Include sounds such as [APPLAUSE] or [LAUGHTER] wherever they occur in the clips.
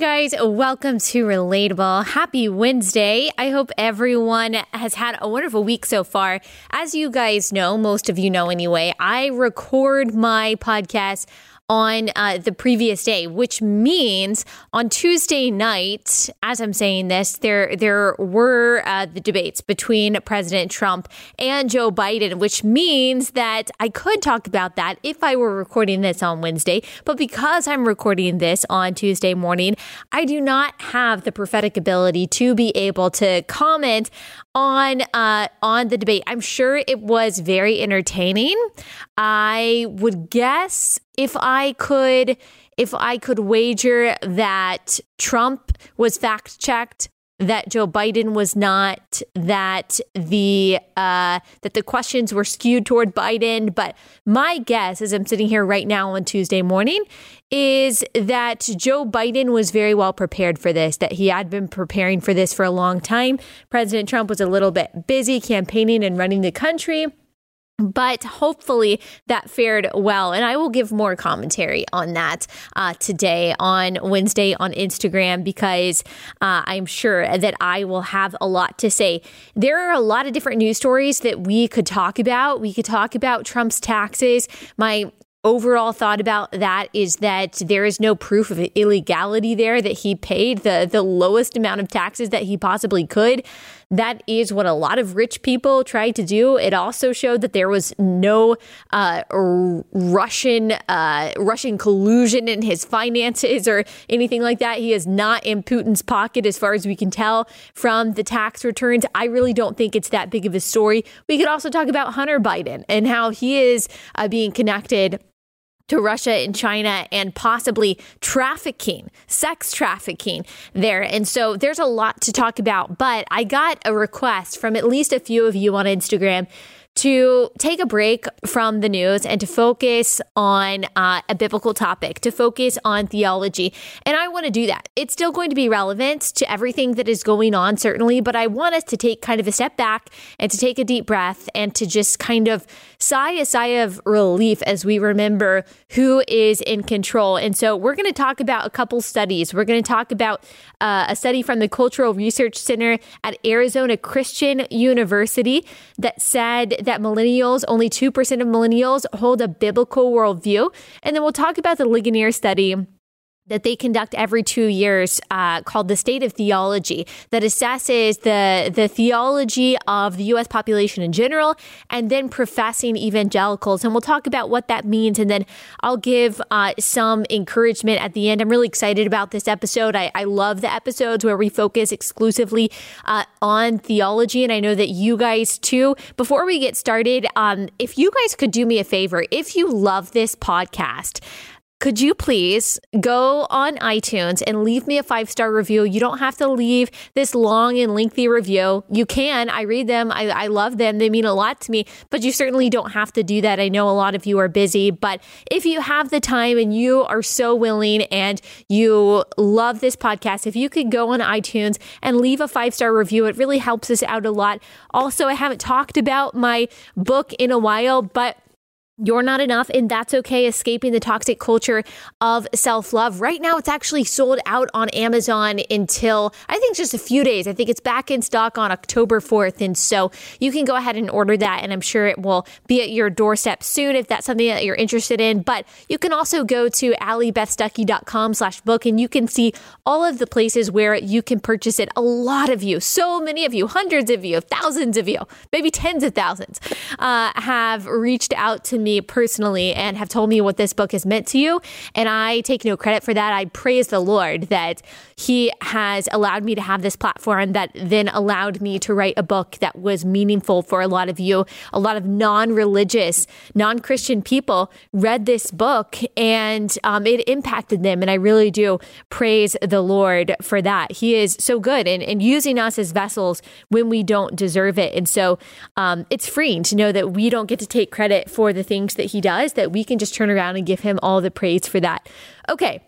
guys, welcome to Relatable. Happy Wednesday. I hope everyone has had a wonderful week so far. As you guys know, most of you know anyway, I record my podcast on uh, the previous day, which means on Tuesday night, as I'm saying this, there there were uh, the debates between President Trump and Joe Biden, which means that I could talk about that if I were recording this on Wednesday. But because I'm recording this on Tuesday morning, I do not have the prophetic ability to be able to comment on uh, on the debate. I'm sure it was very entertaining. I would guess if I could if I could wager that Trump was fact checked, that Joe Biden was not, that the uh, that the questions were skewed toward Biden. But my guess, as I'm sitting here right now on Tuesday morning, is that Joe Biden was very well prepared for this. That he had been preparing for this for a long time. President Trump was a little bit busy campaigning and running the country. But hopefully that fared well. And I will give more commentary on that uh, today on Wednesday on Instagram because uh, I'm sure that I will have a lot to say. There are a lot of different news stories that we could talk about. We could talk about Trump's taxes. My overall thought about that is that there is no proof of illegality there that he paid the the lowest amount of taxes that he possibly could that is what a lot of rich people tried to do. It also showed that there was no uh, russian uh, russian collusion in his finances or anything like that. He is not in putin's pocket as far as we can tell from the tax returns. I really don't think it's that big of a story. We could also talk about hunter biden and how he is uh, being connected to Russia and China and possibly trafficking, sex trafficking there. And so there's a lot to talk about. But I got a request from at least a few of you on Instagram to take a break from the news and to focus on uh, a biblical topic, to focus on theology. And I want to do that. It's still going to be relevant to everything that is going on, certainly, but I want us to take kind of a step back and to take a deep breath and to just kind of sigh a sigh of relief as we remember who is in control. And so we're going to talk about a couple studies. We're going to talk about uh, a study from the Cultural Research Center at Arizona Christian University that said that millennials, only 2% of millennials hold a biblical worldview. And then we'll talk about the Ligonier study that they conduct every two years uh, called the State of Theology that assesses the, the theology of the U.S. population in general and then professing evangelicals. And we'll talk about what that means. And then I'll give uh, some encouragement at the end. I'm really excited about this episode. I, I love the episodes where we focus exclusively uh, on theology. And I know that you guys too. Before we get started, um, if you guys could do me a favor, if you love this podcast, could you please go on iTunes and leave me a five star review? You don't have to leave this long and lengthy review. You can. I read them. I, I, love them. They mean a lot to me, but you certainly don't have to do that. I know a lot of you are busy, but if you have the time and you are so willing and you love this podcast, if you could go on iTunes and leave a five star review, it really helps us out a lot. Also, I haven't talked about my book in a while, but you're not enough, and that's okay. Escaping the toxic culture of self love. Right now, it's actually sold out on Amazon until I think just a few days. I think it's back in stock on October 4th. And so you can go ahead and order that, and I'm sure it will be at your doorstep soon if that's something that you're interested in. But you can also go to alliebethstuckey.com slash book, and you can see all of the places where you can purchase it. A lot of you, so many of you, hundreds of you, thousands of you, maybe tens of thousands, uh, have reached out to me me personally and have told me what this book has meant to you. And I take no credit for that. I praise the Lord that He has allowed me to have this platform that then allowed me to write a book that was meaningful for a lot of you. A lot of non religious, non Christian people read this book and um, it impacted them. And I really do praise the Lord for that. He is so good and, and using us as vessels when we don't deserve it. And so um, it's freeing to know that we don't get to take credit for the things things that he does that we can just turn around and give him all the praise for that. Okay.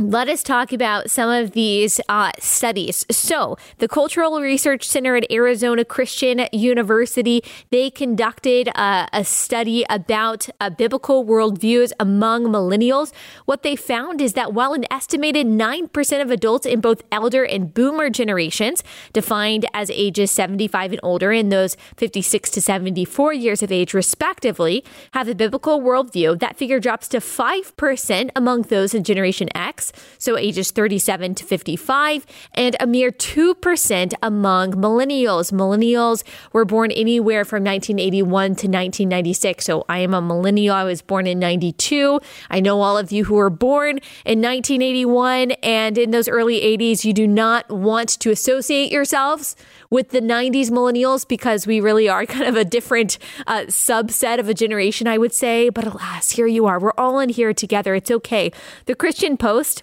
Let us talk about some of these uh, studies. So, the Cultural Research Center at Arizona Christian University they conducted uh, a study about uh, biblical worldviews among millennials. What they found is that while an estimated nine percent of adults in both elder and boomer generations, defined as ages seventy-five and older, and those fifty-six to seventy-four years of age, respectively, have a biblical worldview, that figure drops to five percent among those in Generation X so ages 37 to 55, and a mere 2% among millennials. Millennials were born anywhere from 1981 to 1996. So I am a millennial. I was born in 92. I know all of you who were born in 1981 and in those early 80s, you do not want to associate yourselves with the 90s millennials because we really are kind of a different uh, subset of a generation, I would say. But alas, here you are. We're all in here together. It's okay. The Christian Post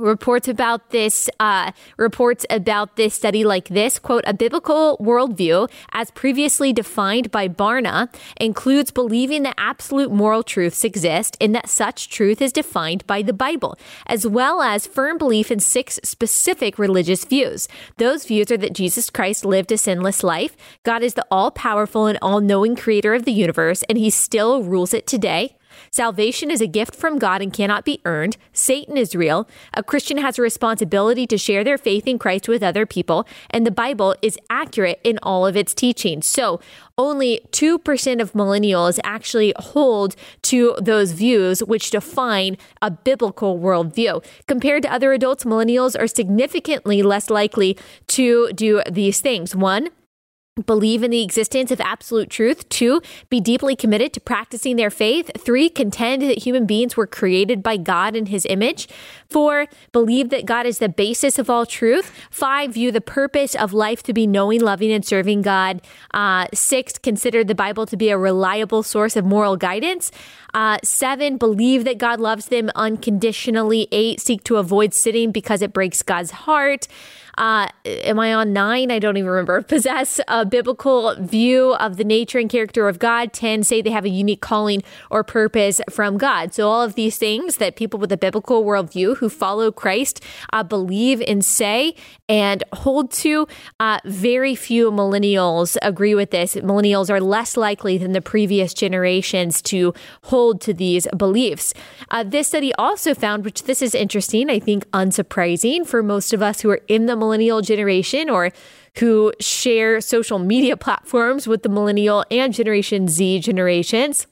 reports about this uh, reports about this study like this quote a biblical worldview as previously defined by barna includes believing that absolute moral truths exist and that such truth is defined by the bible as well as firm belief in six specific religious views. Those views are that jesus christ lived a sinless life god is the all-powerful and all-knowing creator of the universe and he still rules it today Salvation is a gift from God and cannot be earned. Satan is real. A Christian has a responsibility to share their faith in Christ with other people, and the Bible is accurate in all of its teachings. So, only 2% of millennials actually hold to those views which define a biblical worldview. Compared to other adults, millennials are significantly less likely to do these things. One, believe in the existence of absolute truth. Two, be deeply committed to practicing their faith. Three, contend that human beings were created by God in his image. Four, believe that God is the basis of all truth. Five, view the purpose of life to be knowing, loving, and serving God. Uh, six, consider the Bible to be a reliable source of moral guidance. Uh, seven, believe that God loves them unconditionally. Eight, seek to avoid sinning because it breaks God's heart. Uh, am I on nine? I don't even remember. [LAUGHS] Possess a biblical view of the nature and character of God. 10, say they have a unique calling or purpose from God. So, all of these things that people with a biblical worldview who follow Christ uh, believe and say and hold to, uh, very few millennials agree with this. Millennials are less likely than the previous generations to hold to these beliefs. Uh, this study also found, which this is interesting, I think unsurprising for most of us who are in the millennial generation or who share social media platforms with the millennial and Generation Z generations.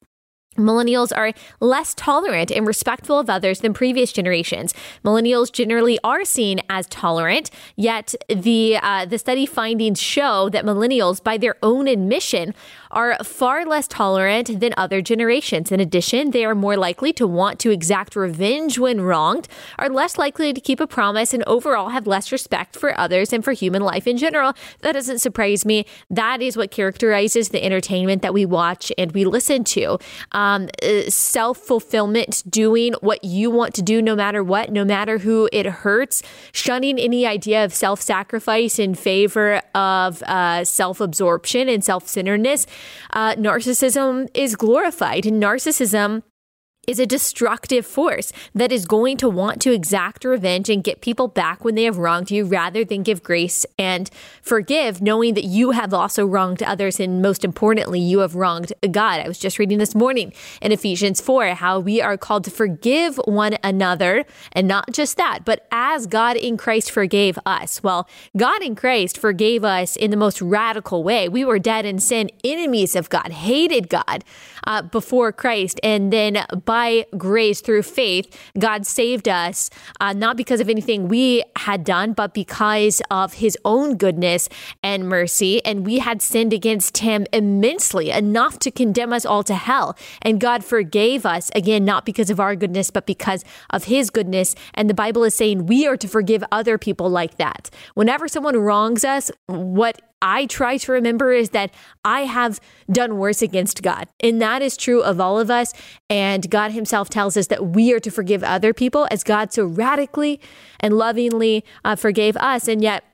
Millennials are less tolerant and respectful of others than previous generations. Millennials generally are seen as tolerant, yet the uh, the study findings show that millennials, by their own admission, are far less tolerant than other generations. In addition, they are more likely to want to exact revenge when wronged, are less likely to keep a promise, and overall have less respect for others and for human life in general. That doesn't surprise me. That is what characterizes the entertainment that we watch and we listen to. Um, uh, Self fulfillment, doing what you want to do no matter what, no matter who it hurts, shunning any idea of self sacrifice in favor of uh, self absorption and self centeredness uh, narcissism is glorified. And narcissism is a destructive force that is going to want to exact revenge and get people back when they have wronged you rather than give grace and forgive, knowing that you have also wronged others. And most importantly, you have wronged God. I was just reading this morning in Ephesians 4 how we are called to forgive one another. And not just that, but as God in Christ forgave us. Well, God in Christ forgave us in the most radical way. We were dead in sin, enemies of God, hated God uh, before Christ. And then by grace through faith, God saved us, uh, not because of anything we had done, but because of his own goodness and mercy. And we had sinned against him immensely, enough to condemn us all to hell. And God forgave us, again, not because of our goodness, but because of his goodness. And the Bible is saying we are to forgive other people like that. Whenever someone wrongs us, what I try to remember is that I have done worse against God. And that is true of all of us. And God Himself tells us that we are to forgive other people as God so radically and lovingly uh, forgave us. And yet,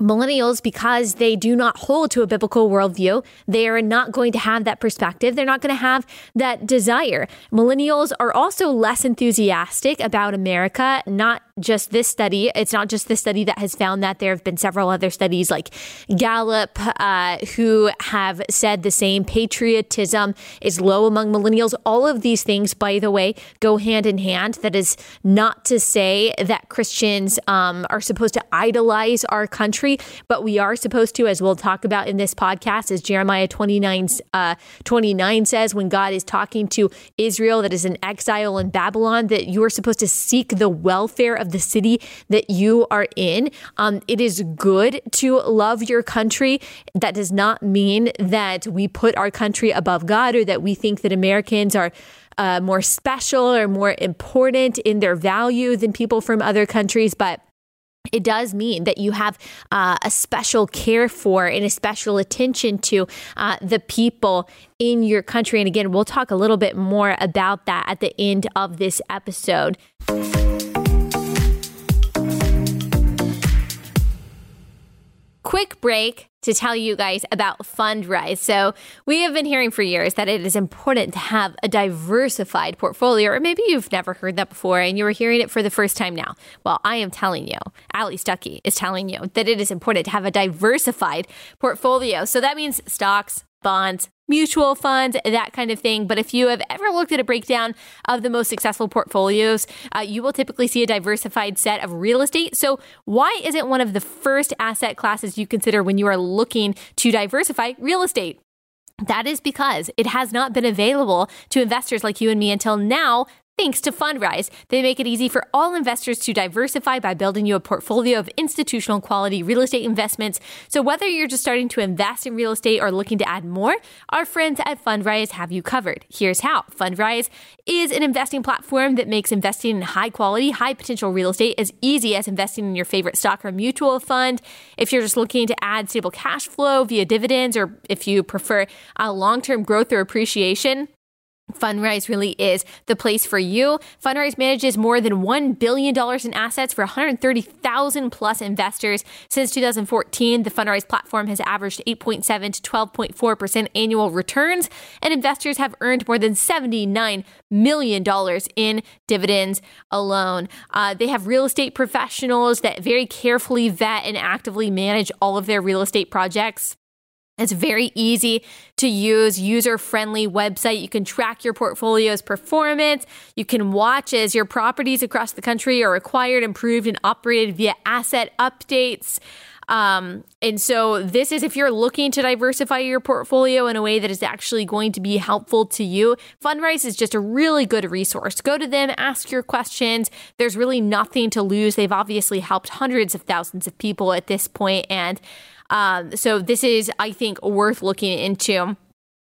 millennials, because they do not hold to a biblical worldview, they are not going to have that perspective. They're not going to have that desire. Millennials are also less enthusiastic about America, not just this study. It's not just this study that has found that. There have been several other studies like Gallup uh, who have said the same. Patriotism is low among millennials. All of these things, by the way, go hand in hand. That is not to say that Christians um, are supposed to idolize our country, but we are supposed to, as we'll talk about in this podcast, as Jeremiah 29, uh, 29 says, when God is talking to Israel that is in exile in Babylon, that you are supposed to seek the welfare of of the city that you are in. Um, it is good to love your country. That does not mean that we put our country above God or that we think that Americans are. Uh, more special or more important in their value than people from other countries, but it does mean that you have uh, a special care for and a special attention to uh, the people in your country. And again, we'll talk a little bit more about that at the end of this episode. Quick break to tell you guys about Fundrise. So, we have been hearing for years that it is important to have a diversified portfolio, or maybe you've never heard that before and you are hearing it for the first time now. Well, I am telling you, Allie Stuckey is telling you that it is important to have a diversified portfolio. So, that means stocks, bonds, mutual funds, that kind of thing. But if you have ever looked at a breakdown of the most successful portfolios, uh, you will typically see a diversified set of real estate. So, why isn't one of the first asset classes you consider when you are looking to diversify real estate? That is because it has not been available to investors like you and me until now Thanks to Fundrise, they make it easy for all investors to diversify by building you a portfolio of institutional quality real estate investments. So whether you're just starting to invest in real estate or looking to add more, our friends at Fundrise have you covered. Here's how. Fundrise is an investing platform that makes investing in high quality, high potential real estate as easy as investing in your favorite stock or mutual fund. If you're just looking to add stable cash flow via dividends or if you prefer a long-term growth or appreciation, Fundrise really is the place for you. Fundrise manages more than $1 billion in assets for 130,000 plus investors. Since 2014, the Fundrise platform has averaged 8.7 to 12.4% annual returns, and investors have earned more than $79 million in dividends alone. Uh, they have real estate professionals that very carefully vet and actively manage all of their real estate projects. It's very easy to use, user friendly website. You can track your portfolio's performance. You can watch as your properties across the country are acquired, improved, and operated via asset updates. Um, and so, this is if you're looking to diversify your portfolio in a way that is actually going to be helpful to you. Fundrise is just a really good resource. Go to them, ask your questions. There's really nothing to lose. They've obviously helped hundreds of thousands of people at this point, and um, so this is, I think, worth looking into.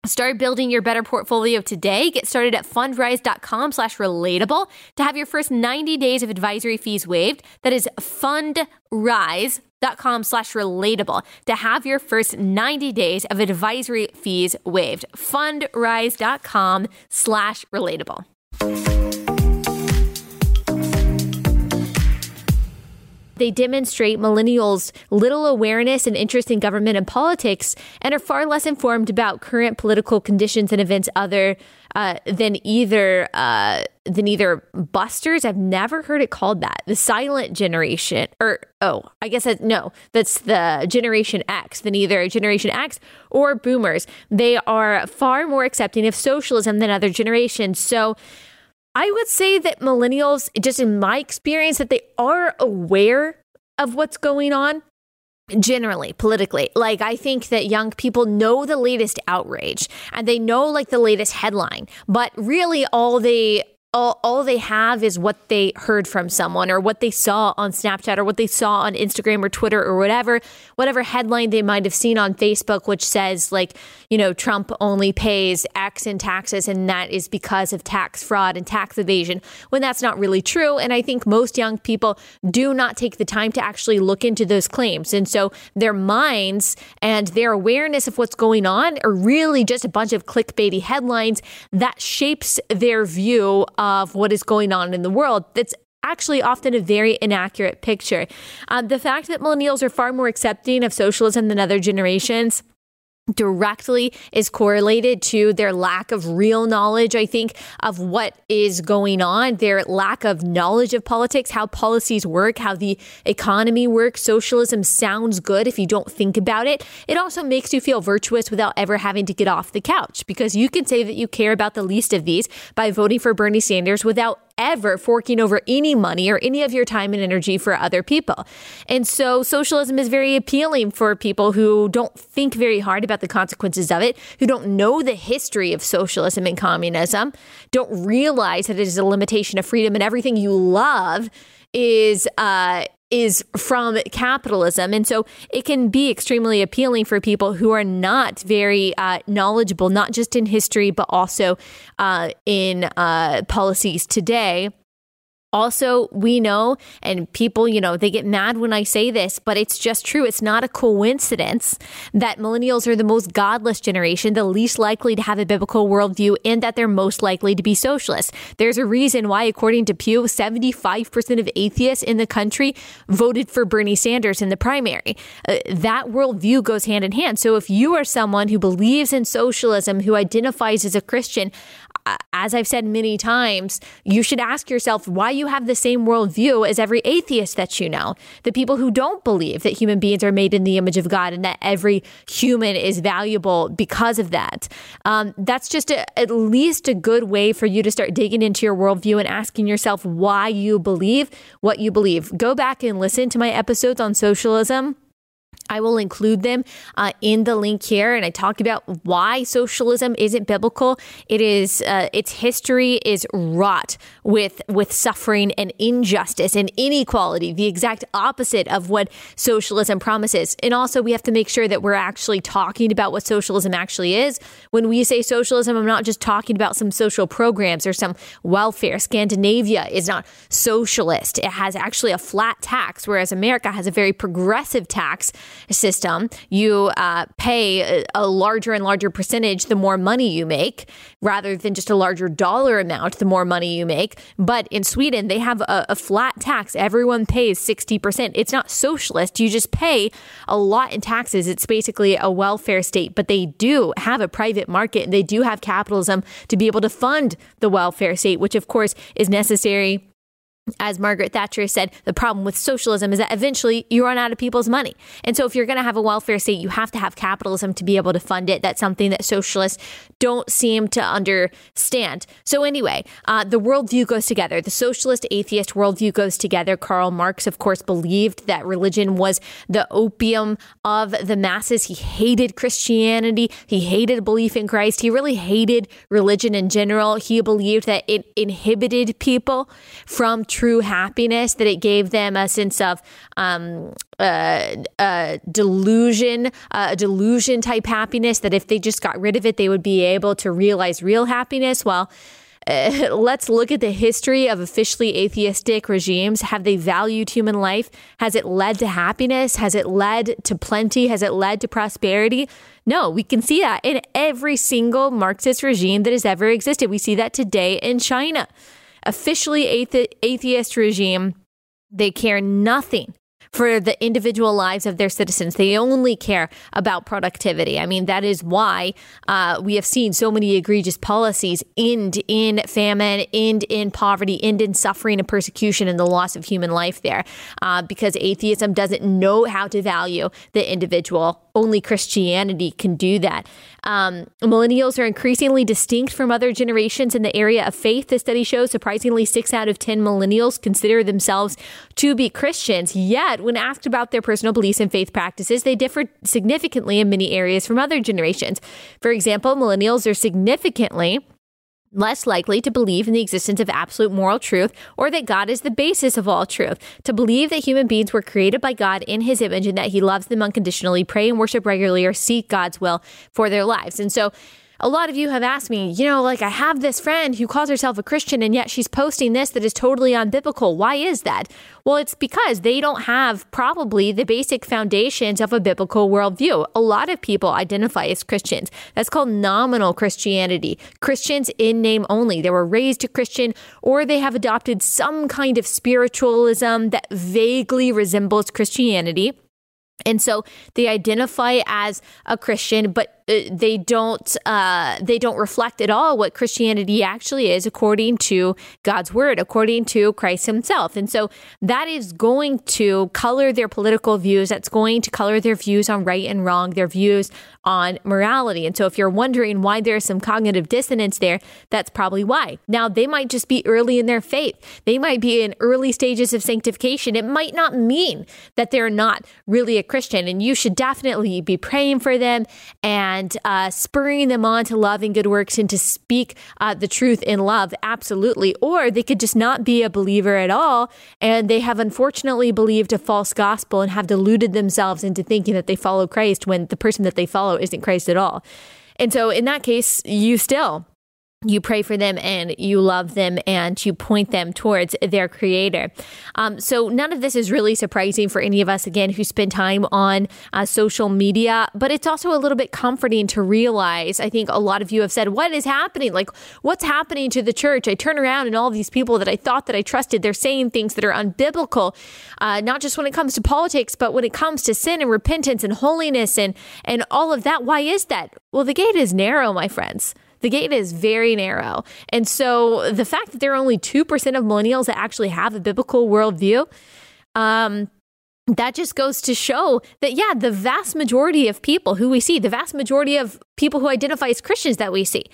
Start building your better portfolio today. Get started at fundrise.com slash relatable to have your first 90 days of advisory fees waived. That is fundrise.com slash relatable to have your first 90 days of advisory fees waived. Fundrise.com slash relatable. They demonstrate millennials' little awareness and interest in government and politics and are far less informed about current political conditions and events other uh, than either uh, than either busters. I've never heard it called that. The silent generation, or oh, I guess that no, that's the Generation X than either Generation X or Boomers. They are far more accepting of socialism than other generations. So I would say that millennials, just in my experience, that they are aware of what's going on generally politically. Like i think that young people know the latest outrage and they know like the latest headline but really all they all, all they have is what they heard from someone or what they saw on Snapchat or what they saw on Instagram or Twitter or whatever, whatever headline they might have seen on Facebook, which says, like, you know, Trump only pays X in taxes and that is because of tax fraud and tax evasion, when that's not really true. And I think most young people do not take the time to actually look into those claims. And so their minds and their awareness of what's going on are really just a bunch of clickbaity headlines that shapes their view what is going on in the world. That's actually often a very inaccurate picture. Um, the fact that millennials are far more accepting of socialism than other generations directly is correlated to their lack of real knowledge, I think, of what is going on, their lack of knowledge of politics, how policies work, how the economy works. Socialism sounds good if you don't think about it. It also makes you feel virtuous without ever having to get off the couch because you can say that you care about the least of these by voting for Bernie Sanders without ever forking over any money or any of your time and energy for other people. And so socialism is very appealing for people who don't think very hard about the consequences of it, who don't know the history of socialism and communism, don't realize that it is a limitation of freedom and everything you love is uh, is from capitalism. And so it can be extremely appealing for people who are not very uh, knowledgeable, not just in history, but also uh, in uh, policies today. Also, we know, and people, you know, they get mad when I say this, but it's just true. It's not a coincidence that millennials are the most godless generation, the least likely to have a biblical worldview, and that they're most likely to be socialists. There's a reason why, according to Pew, 75% of atheists in the country voted for Bernie Sanders in the primary. Uh, that worldview goes hand in hand. So if you are someone who believes in socialism, who identifies as a Christian, as I've said many times, you should ask yourself why you have the same worldview as every atheist that you know. The people who don't believe that human beings are made in the image of God and that every human is valuable because of that. Um, that's just a, at least a good way for you to start digging into your worldview and asking yourself why you believe what you believe. Go back and listen to my episodes on socialism I will include them uh, in the link here, and I talk about why socialism isn't biblical. It is uh, its history is wrought with with suffering and injustice and inequality, the exact opposite of what socialism promises. And also, we have to make sure that we're actually talking about what socialism actually is. When we say socialism, I'm not just talking about some social programs or some welfare. Scandinavia is not socialist; it has actually a flat tax, whereas America has a very progressive tax system, you uh, pay a larger and larger percentage the more money you make, rather than just a larger dollar amount the more money you make. But in Sweden, they have a, a flat tax. Everyone pays 60%. It's not socialist. You just pay a lot in taxes. It's basically a welfare state, but they do have a private market and they do have capitalism to be able to fund the welfare state, which of course is necessary as Margaret Thatcher said, the problem with socialism is that eventually you run out of people's money. And so if you're going to have a welfare state, you have to have capitalism to be able to fund it. That's something that socialists don't seem to understand. So anyway, uh, the worldview goes together. The socialist atheist worldview goes together. Karl Marx, of course, believed that religion was the opium of the masses. He hated Christianity. He hated belief in Christ. He really hated religion in general. He believed that it inhibited people from true happiness, that it gave them a sense of um, uh, uh, delusion, uh, a delusion type happiness, that if they just got rid of it, they would be able to realize real happiness. Well, uh, [LAUGHS] let's look at the history of officially atheistic regimes. Have they valued human life? Has it led to happiness? Has it led to plenty? Has it led to prosperity? No, we can see that in every single Marxist regime that has ever existed. We see that today in China officially athe- atheist regime. They care nothing for the individual lives of their citizens. They only care about productivity. I mean, that is why uh, we have seen so many egregious policies end in famine, end in poverty, end in suffering and persecution and the loss of human life there, uh, because atheism doesn't know how to value the individual. Only Christianity can do that. Um, millennials are increasingly distinct from other generations in the area of faith. The study shows surprisingly six out of 10 millennials consider themselves to be Christians. Yet, when asked about their personal beliefs and faith practices, they differ significantly in many areas from other generations. For example, millennials are significantly less likely to believe in the existence of absolute moral truth or that God is the basis of all truth. To believe that human beings were created by God in his image and that he loves them unconditionally, pray and worship regularly, or seek God's will for their lives. And so, a lot of you have asked me, you know, like I have this friend who calls herself a Christian and yet she's posting this that is totally unbiblical. Why is that? Well, it's because they don't have probably the basic foundations of a biblical worldview. A lot of people identify as Christians. That's called nominal Christianity. Christians in name only. They were raised a Christian or they have adopted some kind of spiritualism that vaguely resembles Christianity. And so they identify as a Christian, but they don't uh, they don't reflect at all what Christianity actually is according to God's word, according to Christ Himself. And so that is going to color their political views. That's going to color their views on right and wrong, their views on morality. And so if you're wondering why there's some cognitive dissonance there, that's probably why. Now they might just be early in their faith. They might be in early stages of sanctification. It might not mean that they're not really a Christian, and you should definitely be praying for them and and uh, spurring them on to love and good works and to speak uh, the truth in love, absolutely. Or they could just not be a believer at all, and they have unfortunately believed a false gospel and have deluded themselves into thinking that they follow Christ when the person that they follow isn't Christ at all. And so, in that case, you still you pray for them and you love them and you point them towards their creator. Um, so none of this is really surprising for any of us, again, who spend time on uh, social media, but it's also a little bit comforting to realize. I think a lot of you have said, what is happening? Like, what's happening to the church? I turn around and all these people that I thought that I trusted, they're saying things that are unbiblical, uh, not just when it comes to politics, but when it comes to sin and repentance and holiness and, and all of that. Why is that? Well, the gate is narrow, my friends. The gate is very narrow. And so the fact that there are only 2% of millennials that actually have a biblical worldview, um, that just goes to show that, yeah, the vast majority of people who we see, the vast majority of people who identify as Christians that we see,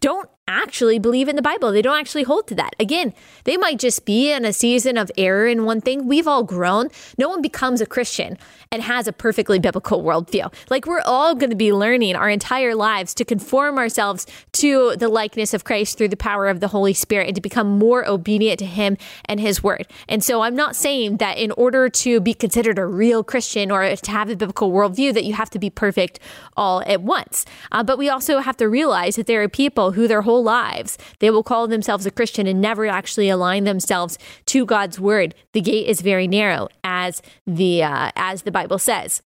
don't actually believe in the Bible. They don't actually hold to that. Again, they might just be in a season of error in one thing. We've all grown. No one becomes a Christian and has a perfectly biblical worldview. Like we're all going to be learning our entire lives to conform ourselves to the likeness of Christ through the power of the Holy Spirit and to become more obedient to Him and His Word. And so I'm not saying that in order to be considered a real Christian or to have a biblical worldview that you have to be perfect all at once. Uh, but we also have to realize that there are people who their whole lives they will call themselves a Christian and never actually align themselves to God's Word. The gate is very narrow, as the uh, as the Bible Bible says,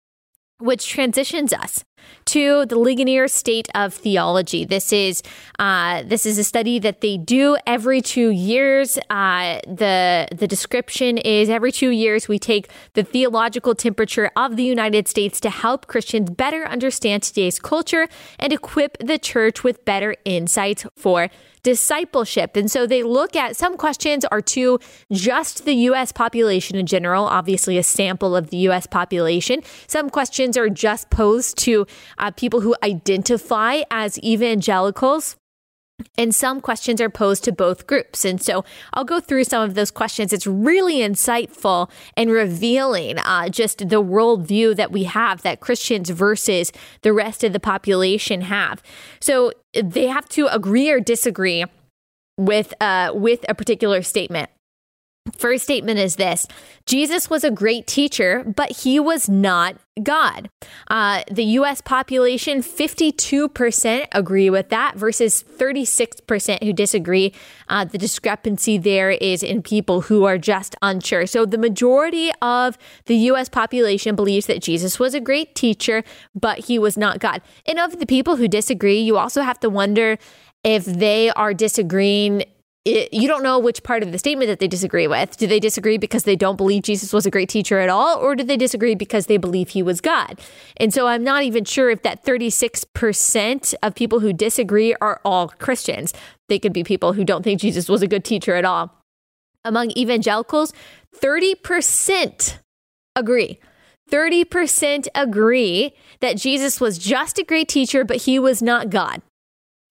which transitions us to the Ligonier State of Theology. This is uh, this is a study that they do every two years. Uh, the the description is every two years we take the theological temperature of the United States to help Christians better understand today's culture and equip the church with better insights for discipleship. And so they look at some questions are to just the US population in general, obviously a sample of the US population. Some questions are just posed to uh, people who identify as evangelicals. And some questions are posed to both groups. And so I'll go through some of those questions. It's really insightful and revealing uh, just the worldview that we have that Christians versus the rest of the population have. So they have to agree or disagree with uh, with a particular statement. First statement is this Jesus was a great teacher, but he was not God. Uh, the US population, 52% agree with that versus 36% who disagree. Uh, the discrepancy there is in people who are just unsure. So the majority of the US population believes that Jesus was a great teacher, but he was not God. And of the people who disagree, you also have to wonder if they are disagreeing it, you don't know which part of the statement that they disagree with. Do they disagree because they don't believe Jesus was a great teacher at all, or do they disagree because they believe he was God? And so I'm not even sure if that 36% of people who disagree are all Christians. They could be people who don't think Jesus was a good teacher at all. Among evangelicals, 30% agree. 30% agree that Jesus was just a great teacher, but he was not God.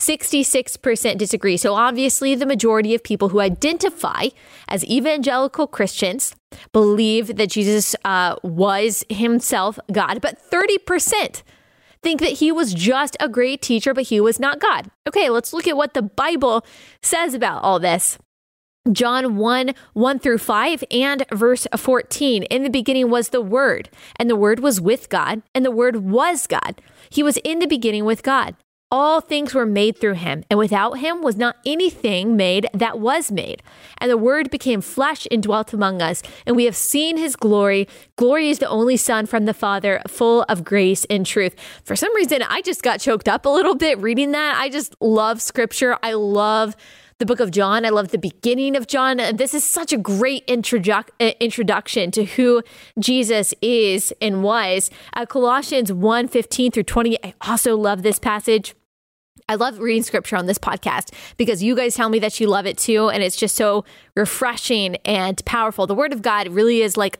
66% disagree. So obviously, the majority of people who identify as evangelical Christians believe that Jesus uh, was himself God, but 30% think that he was just a great teacher, but he was not God. Okay, let's look at what the Bible says about all this. John 1 1 through 5 and verse 14. In the beginning was the Word, and the Word was with God, and the Word was God. He was in the beginning with God. All things were made through him, and without him was not anything made that was made. And the word became flesh and dwelt among us, and we have seen his glory. Glory is the only Son from the Father, full of grace and truth. For some reason, I just got choked up a little bit reading that. I just love scripture. I love the book of John. I love the beginning of John. This is such a great uh, introduction to who Jesus is and was. Uh, Colossians 1 15 through 20. I also love this passage. I love reading scripture on this podcast because you guys tell me that you love it too. And it's just so refreshing and powerful. The word of God really is like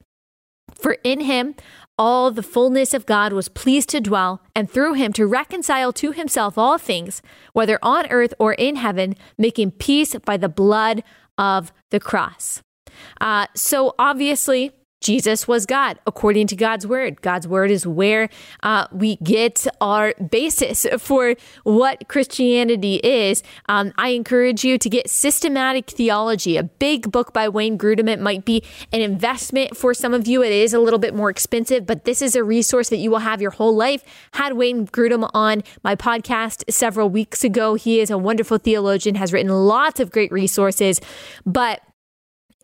For in him all the fullness of God was pleased to dwell, and through him to reconcile to himself all things, whether on earth or in heaven, making peace by the blood of the cross. Uh, so obviously, Jesus was God, according to God's word. God's word is where uh, we get our basis [LAUGHS] for what Christianity is. Um, I encourage you to get Systematic Theology, a big book by Wayne Grudem. It might be an investment for some of you. It is a little bit more expensive, but this is a resource that you will have your whole life. Had Wayne Grudem on my podcast several weeks ago. He is a wonderful theologian, has written lots of great resources, but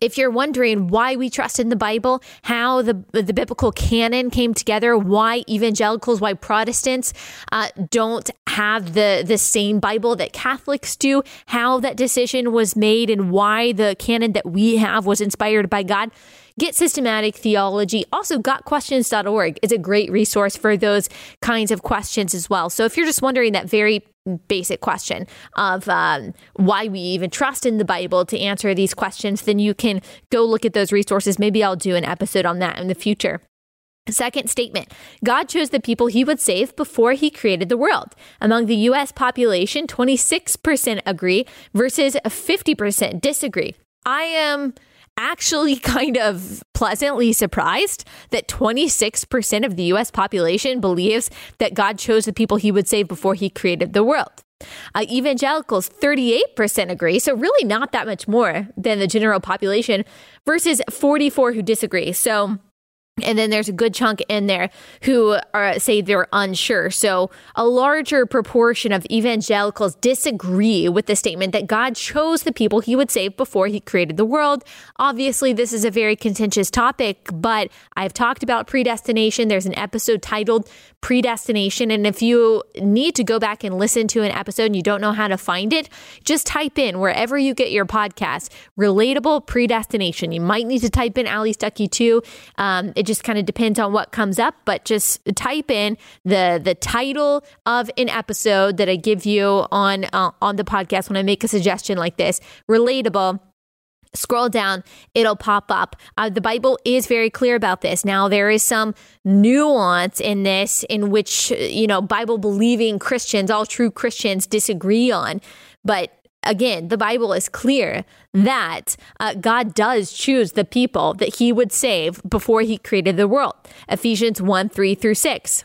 if you're wondering why we trust in the Bible, how the the biblical canon came together, why evangelicals, why Protestants uh, don't have the the same Bible that Catholics do, how that decision was made, and why the canon that we have was inspired by God. Get Systematic Theology. Also, gotquestions.org is a great resource for those kinds of questions as well. So, if you're just wondering that very basic question of um, why we even trust in the Bible to answer these questions, then you can go look at those resources. Maybe I'll do an episode on that in the future. Second statement God chose the people he would save before he created the world. Among the US population, 26% agree versus 50% disagree. I am actually [LAUGHS] kind of pleasantly surprised that 26% of the US population believes that God chose the people he would save before he created the world. Uh, evangelicals, 38% agree, so really not that much more than the general population, versus 44 who disagree. So and then there's a good chunk in there who are, say they're unsure. So a larger proportion of evangelicals disagree with the statement that God chose the people he would save before he created the world. Obviously, this is a very contentious topic, but I've talked about predestination. There's an episode titled Predestination. And if you need to go back and listen to an episode and you don't know how to find it, just type in wherever you get your podcast, relatable predestination. You might need to type in Allie Stuckey too. Um, it just kind of depends on what comes up, but just type in the the title of an episode that I give you on uh, on the podcast when I make a suggestion like this. Relatable scroll down, it'll pop up. Uh, the Bible is very clear about this. Now, there is some nuance in this in which, you know, Bible believing Christians, all true Christians, disagree on. But again, the Bible is clear that uh, God does choose the people that he would save before he created the world. Ephesians 1 3 through 6.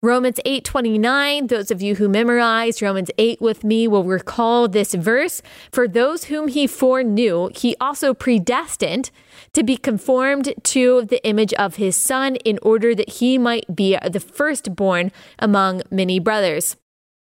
Romans 8:29, those of you who memorized Romans 8 with me will recall this verse, for those whom he foreknew, he also predestined to be conformed to the image of his son in order that he might be the firstborn among many brothers.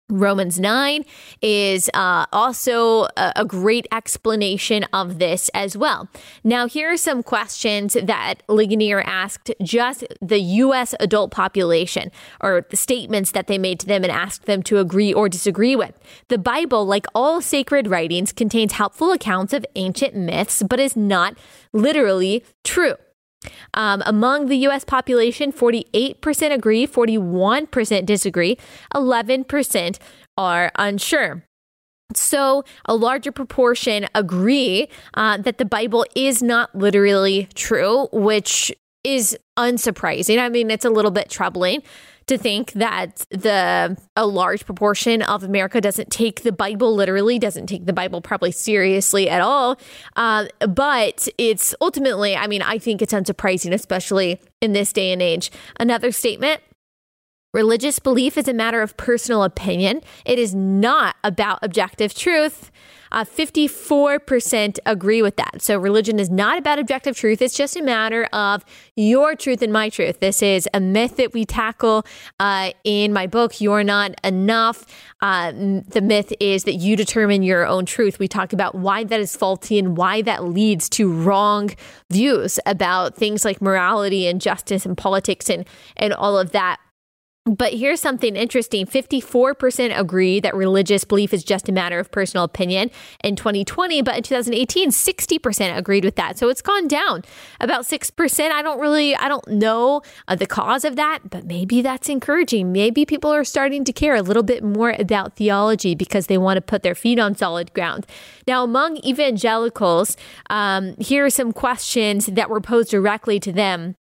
Romans 9 is uh, also a, a, great explanation of this as well. Now, here are some questions that Ligonier asked just the U.S. adult population, or the statements that they made to them and asked them to agree or disagree with. The Bible, like all sacred writings, contains helpful accounts of ancient myths, but is not literally true. Um, among the US population, 48% agree, 41% disagree, 11% are unsure. So, a larger proportion agree uh, that the Bible is not literally true, which is unsurprising. I mean, it's a little bit troubling to think that the a large proportion of America doesn't take the Bible literally, doesn't take the Bible probably seriously at all. Uh, but it's ultimately, I mean, I think it's unsurprising, especially in this day and age. Another statement Religious belief is a matter of personal opinion. It is not about objective truth. Uh, 54% agree with that. So, religion is not about objective truth. It's just a matter of your truth and my truth. This is a myth that we tackle uh, in my book, You're Not Enough. Uh, the myth is that you determine your own truth. We talk about why that is faulty and why that leads to wrong views about things like morality and justice and politics and, and all of that. But here's something interesting 54% agree that religious belief is just a matter of personal opinion in 2020, but in 2018, 60% agreed with that. So it's gone down about 6%. I don't really, I don't know uh, the cause of that, but maybe that's encouraging. Maybe people are starting to care a little bit more about theology because they want to put their feet on solid ground. Now, among evangelicals, um, here are some questions that were posed directly to them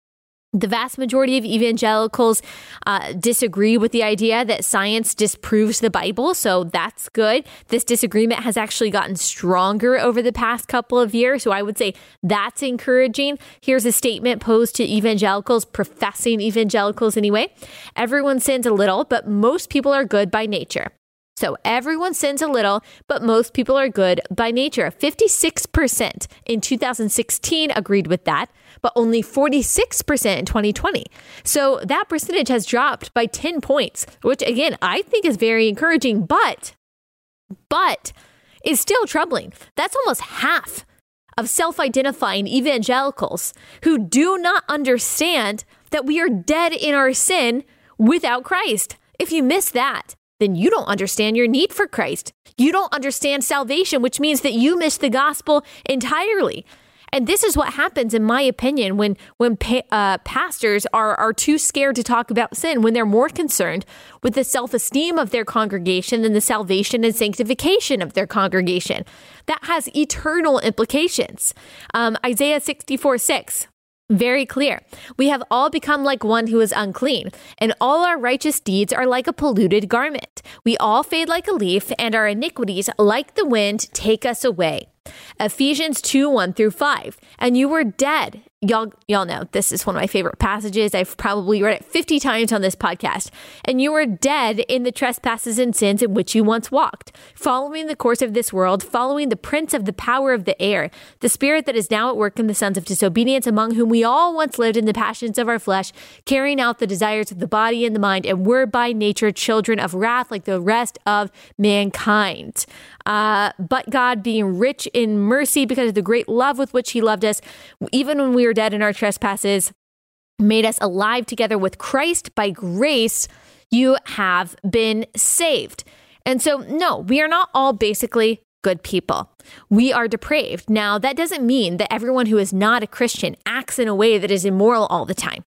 the vast majority of evangelicals uh, disagree with the idea that science disproves the Bible, so that's good. This disagreement has actually gotten stronger over the past couple of years, so I would say that's encouraging. Here's a statement posed to evangelicals, professing evangelicals anyway. Everyone sins a little, but most people are good by nature. So everyone sins a little, but most people are good by nature. 56% in 2016 agreed with that but only 46% in 2020. So that percentage has dropped by 10 points, which again, I think is very encouraging, but, but is still troubling. That's almost half of self identifying evangelicals who do not understand that we are dead in our sin without Christ. If you miss that, then you don't understand your need for Christ. You don't understand salvation, which means that you miss the gospel entirely. And this is what happens, in my opinion, when when pa- uh, pastors are are too scared to talk about sin, when they're more concerned with the self esteem of their congregation than the salvation and sanctification of their congregation. That has eternal implications. Um, Isaiah sixty four six. Very clear. We have all become like one who is unclean, and all our righteous deeds are like a polluted garment. We all fade like a leaf, and our iniquities, like the wind, take us away. Ephesians 2 1 through 5. And you were dead y'all y'all know this is one of my favorite passages. I've probably read it 50 times on this podcast. And you were dead in the trespasses and sins in which you once walked, following the course of this world, following the prince of the power of the air, the spirit that is now at work in the sons of disobedience, among whom we all once lived in the passions of our flesh, carrying out the desires of the body and the mind, and were by nature children of wrath like the rest of mankind. Uh, but God, being rich in mercy because of the great love with which He loved us, even when we were dead in our trespasses, made us alive together with Christ by grace, you have been saved. And so, no, we are not all basically good people. We are depraved. Now, that doesn't mean that everyone who is not a Christian acts in a way that is immoral all the time.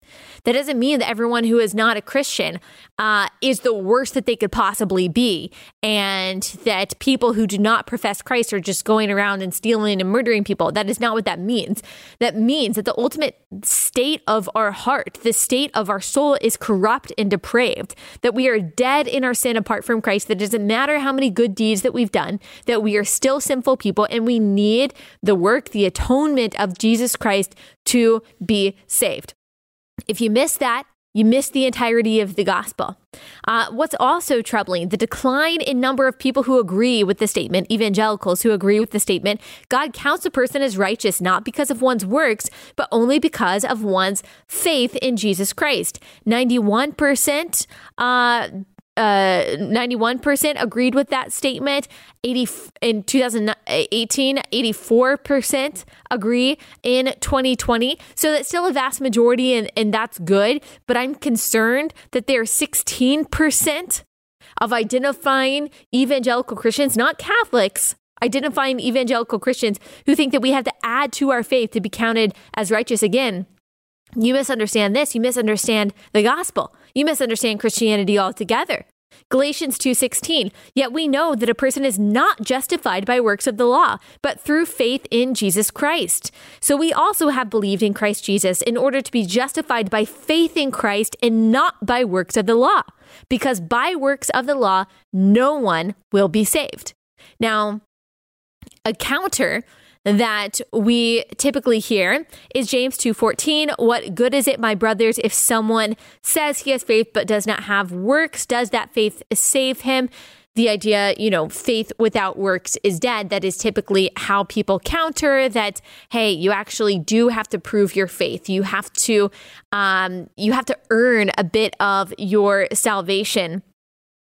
That doesn't mean that everyone who is not a Christian uh, is the worst that they could possibly be, and that people who do not profess Christ are just going around and stealing and murdering people. That is not what that means. That means that the ultimate state of our heart, the state of our soul, is corrupt and depraved. That we are dead in our sin apart from Christ. That it doesn't matter how many good deeds that we've done. That we are still sinful people, and we need the work, the atonement of Jesus Christ to be saved. If you miss that, you miss the entirety of the gospel. Uh, what's also troubling, the decline in number of people who agree with the statement, evangelicals who agree with the statement, God counts a person as righteous not because of one's works, but only because of one's faith in Jesus Christ. 91% uh, uh, 91% agreed with that statement. 80 in 2018, 84% agree in 2020. So that's still a vast majority, and, and that's good. But I'm concerned that there are 16% of identifying evangelical Christians, not Catholics, identifying evangelical Christians who think that we have to add to our faith to be counted as righteous again. You misunderstand this. You misunderstand the gospel. You misunderstand Christianity altogether. Galatians 2:16 Yet we know that a person is not justified by works of the law but through faith in Jesus Christ. So we also have believed in Christ Jesus in order to be justified by faith in Christ and not by works of the law because by works of the law no one will be saved. Now a counter that we typically hear is James 2:14, what good is it my brothers if someone says he has faith but does not have works does that faith save him? The idea, you know, faith without works is dead. That is typically how people counter that. Hey, you actually do have to prove your faith. You have to, um, you have to earn a bit of your salvation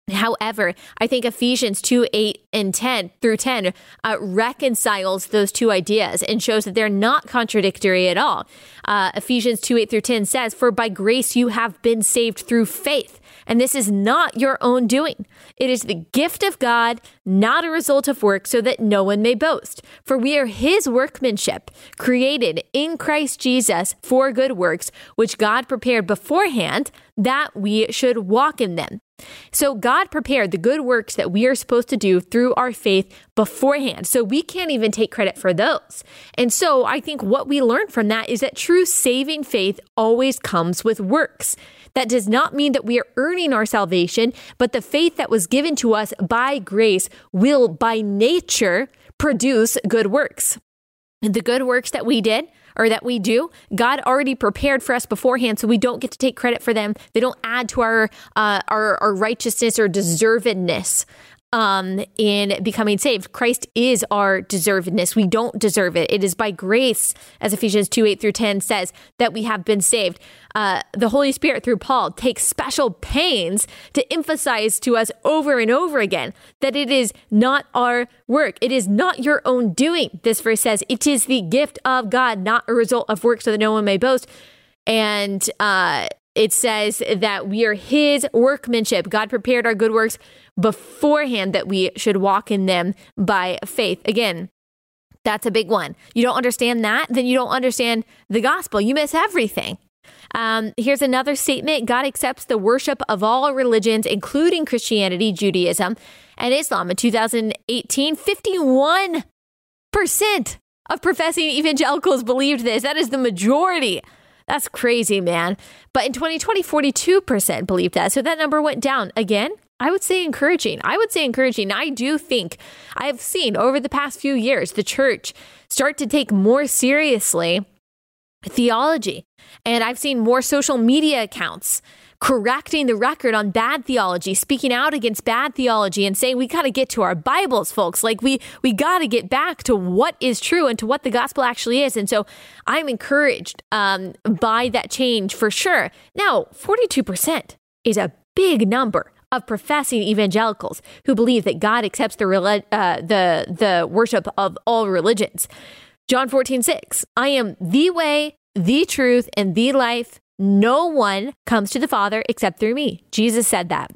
However, I think Ephesians 2 8 and 10 through 10 uh, reconciles those two ideas and shows that they're not contradictory at all. Uh, Ephesians 2 8 through 10 says, For by grace you have been saved through faith. And this is not your own doing. It is the gift of God, not a result of work, so that no one may boast. For we are his workmanship, created in Christ Jesus for good works, which God prepared beforehand that we should walk in them. So God prepared the good works that we are supposed to do through our faith beforehand. So we can't even take credit for those. And so I think what we learn from that is that true saving faith always comes with works. That does not mean that we are earning our salvation, but the faith that was given to us by grace will by nature produce good works. The good works that we did or that we do, God already prepared for us beforehand, so we don't get to take credit for them. They don't add to our uh, our, our righteousness or deservedness um, in becoming saved. Christ is our deservedness. We don't deserve it. It is by grace, as Ephesians 2 8 through 10 says, that we have been saved. Uh, the Holy Spirit, through Paul, takes special pains to emphasize to us over and over again that it is not our work. It is not your own doing. This verse says, it is the gift of God, not a result of work, so that no one may boast. And uh, it says that we are his workmanship. God prepared our good works beforehand that we should walk in them by faith. Again, that's a big one. You don't understand that, then you don't understand the gospel. You miss everything. Um, here's another statement God accepts the worship of all religions, including Christianity, Judaism, and Islam. In 2018, 51% of professing evangelicals believed this. That is the majority that's crazy, man. But in 2020, 42% believed that. So that number went down again. I would say encouraging. I would say encouraging. I do think I have seen over the past few years the church start to take more seriously theology. And I've seen more social media accounts correcting the record on bad theology, speaking out against bad theology and saying we got to get to our Bibles, folks. Like we we got to get back to what is true and to what the gospel actually is. And so I'm encouraged um, by that change for sure. Now, 42% is a big number of professing evangelicals who believe that God accepts the uh, the the worship of all religions. John 14, 6. I am the way, the truth, and the life. No one comes to the Father except through me. Jesus said that.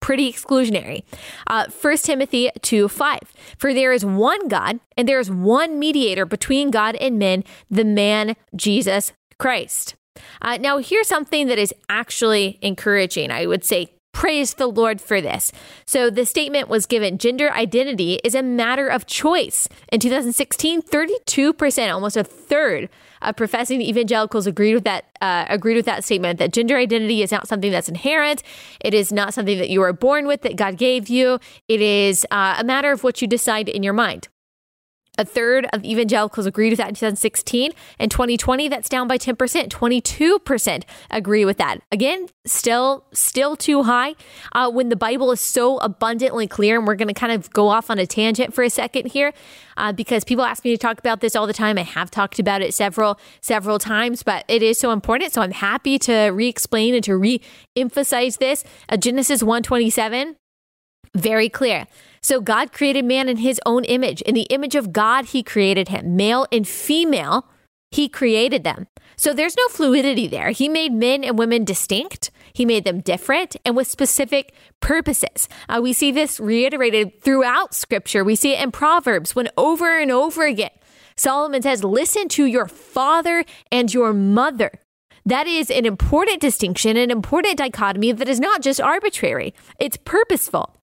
Pretty exclusionary. Uh, 1 Timothy 2 5. For there is one God, and there is one mediator between God and men, the man Jesus Christ. Uh, now, here's something that is actually encouraging. I would say Praise the Lord for this. So the statement was given gender identity is a matter of choice. In 2016, 32%, almost a third of professing evangelicals agreed with that uh, agreed with that statement that gender identity is not something that's inherent. It is not something that you are born with that God gave you. It is uh, a matter of what you decide in your mind. A third of evangelicals agreed with that in 2016. In 2020, that's down by 10%. 22% agree with that. Again, still, still too high. Uh, when the Bible is so abundantly clear, and we're going to kind of go off on a tangent for a second here, uh, because people ask me to talk about this all the time. I have talked about it several, several times, but it is so important. So I'm happy to re-explain and to re-emphasize this. Uh, Genesis 127, very clear. So God created man in his own image. In the image of God, he created him. Male and female, he created them. So there's no fluidity there. He made men and women distinct. He made them different and with specific purposes. Uh, we see this reiterated throughout scripture. We see it in Proverbs when over and over again, Solomon says, Listen to your father and your mother. That is an important distinction, an important dichotomy that is not just arbitrary, it's purposeful.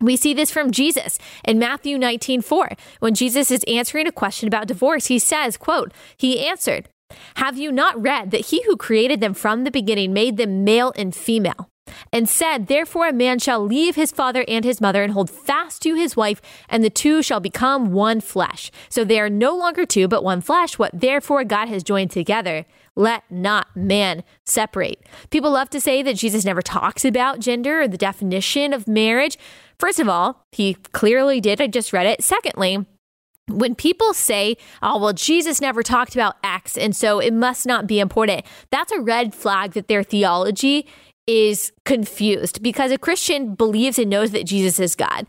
We see this from Jesus in Matthew 19, 4. When Jesus is answering a question about divorce, he says, quote, He answered, Have you not read that he who created them from the beginning made them male and female? And said, Therefore a man shall leave his father and his mother and hold fast to his wife, and the two shall become one flesh. So they are no longer two, but one flesh. What therefore God has joined together, let not man separate. People love to say that Jesus never talks about gender or the definition of marriage. First of all, he clearly did. I just read it. Secondly, when people say, oh, well, Jesus never talked about X, and so it must not be important, that's a red flag that their theology is confused because a Christian believes and knows that Jesus is God.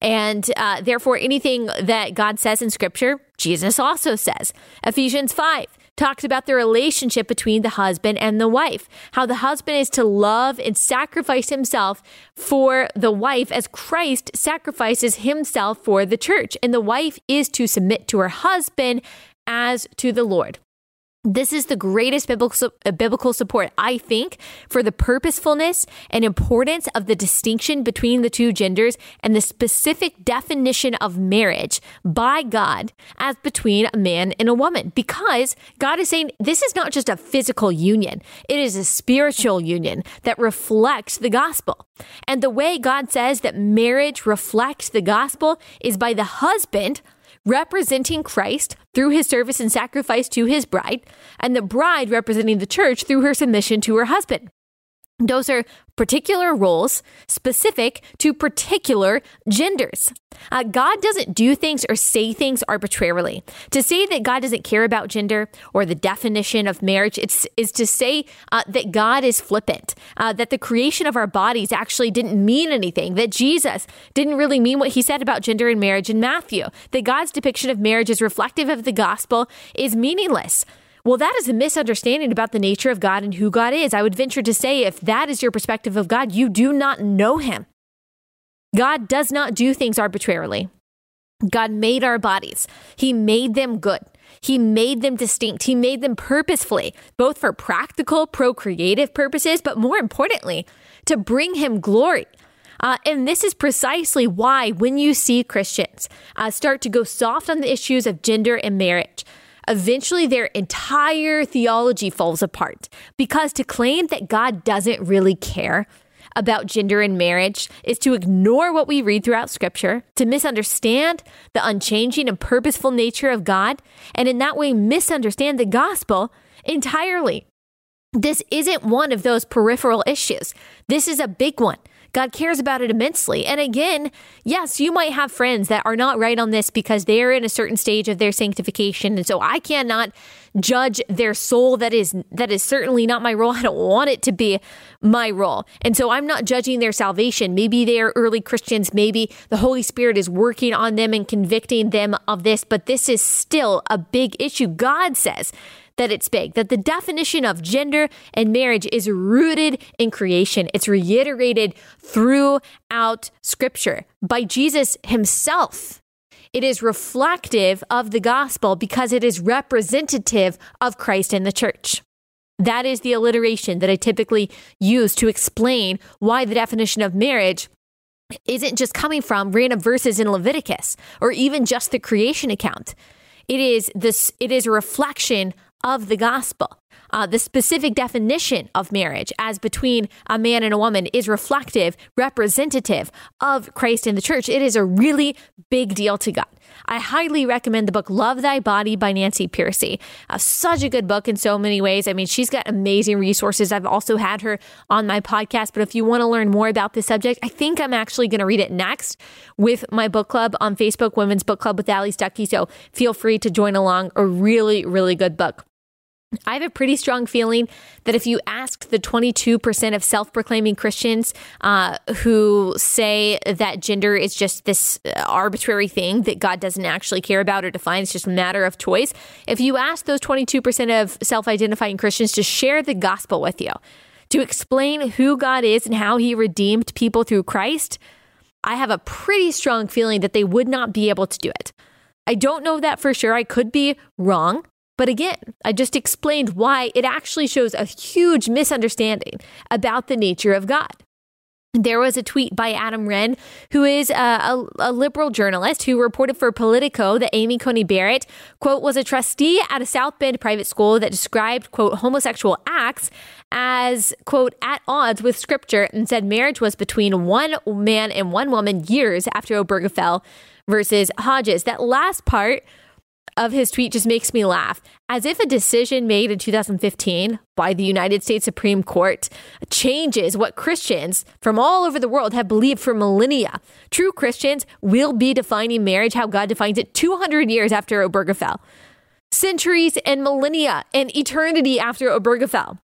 And uh, therefore, anything that God says in scripture, Jesus also says. Ephesians 5 talks about the relationship between the husband and the wife, how the husband is to love and sacrifice himself for the wife as Christ sacrifices himself for the church. And the wife is to submit to her husband as to the Lord. This is the greatest biblical, uh, biblical support, I think, for the purposefulness and importance of the distinction between the two genders and the specific definition of marriage by God as between a man and a woman. Because God is saying this is not just a physical union, it is a spiritual union that reflects the gospel. And the way God says that marriage reflects the gospel is by the husband representing Christ through his service and sacrifice to his bride, and the bride representing the church through her submission to her husband. Those are particular roles specific to particular genders. Uh, God doesn't do things or say things arbitrarily. To say that God doesn't care about gender or the definition of marriage it's, is to say uh, that God is flippant, uh, that the creation of our bodies actually didn't mean anything, that Jesus didn't really mean what he said about gender and marriage in Matthew, that God's depiction of marriage is reflective of the gospel is meaningless. Well, that is a misunderstanding about the nature of God and who God is. I would venture to say if that is your perspective of God, you do not know him. God does not do things arbitrarily. God made our bodies. He made them good. He made them distinct. He made them purposefully, both for practical, procreative purposes, but more importantly, to bring him glory. Uh, and this is precisely why, when you see Christians uh, start to go soft on the issues of gender and marriage, eventually their entire theology falls apart because to claim that God doesn't really care about gender and marriage is to ignore what we read throughout scripture, to misunderstand the unchanging and purposeful nature of God, and in that way misunderstand the gospel entirely. This isn't one of those peripheral issues. This is a big one. God cares about it immensely. And again, yes, you might have friends that are not right on this because they're in a certain stage of their sanctification. And so I cannot judge their soul. That is that is certainly not my role. [LAUGHS] I don't want it to be my role. And so I'm not judging their salvation. Maybe they are early Christians. Maybe the Holy Spirit is working on them and convicting them of this, but this is still a big issue. God says that it's big, that the definition of gender and marriage is rooted in creation. It's reiterated throughout scripture by Jesus himself. It is reflective of the gospel because it is representative of Christ and the church. That is the alliteration that I typically use to explain why the definition of marriage isn't just coming from random verses in Leviticus or even just the creation account. It is this it is a reflection of the gospel. uh, the specific definition of marriage as between a man and a woman is reflective, representative of Christ in the church. It is a really big deal to God. I highly recommend the book Love Thy Body by Nancy Pearcey. Uh, such a good book in so many ways. I mean, she's got amazing resources. I've also had her on my podcast, but if you want to learn more about this subject, I think I'm actually going to read it next with my book club on Facebook, Women's Book Club with Allie Stuckey. So feel free to join along. A really, really good book. I have a pretty strong feeling that if you ask the 22% of self proclaiming Christians uh, who say that gender is just this arbitrary thing that God doesn't actually care about or define, it's just a matter of choice. If you ask those 22% of self identifying Christians to share the gospel with you, to explain who God is and how he redeemed people through Christ, I have a pretty strong feeling that they would not be able to do it. I don't know that for sure. I could be wrong. But again, I just explained why it actually shows a huge misunderstanding about the nature of God. There was a tweet by Adam Wren, who is a, a, a, liberal journalist who reported for Politico that Amy Coney Barrett, quote, was a trustee at a South Bend private school that described, quote, homosexual acts as, quote, at odds with scripture and said marriage was between one man and one woman years after Obergefell versus Hodges. That last part of his tweet just makes me laugh. As if a decision made in 2015 by the United States Supreme Court changes what Christians from all over the world have believed for millennia. True Christians will be defining marriage how God defines it 200 years after Obergefell, centuries and millennia and eternity after Obergefell.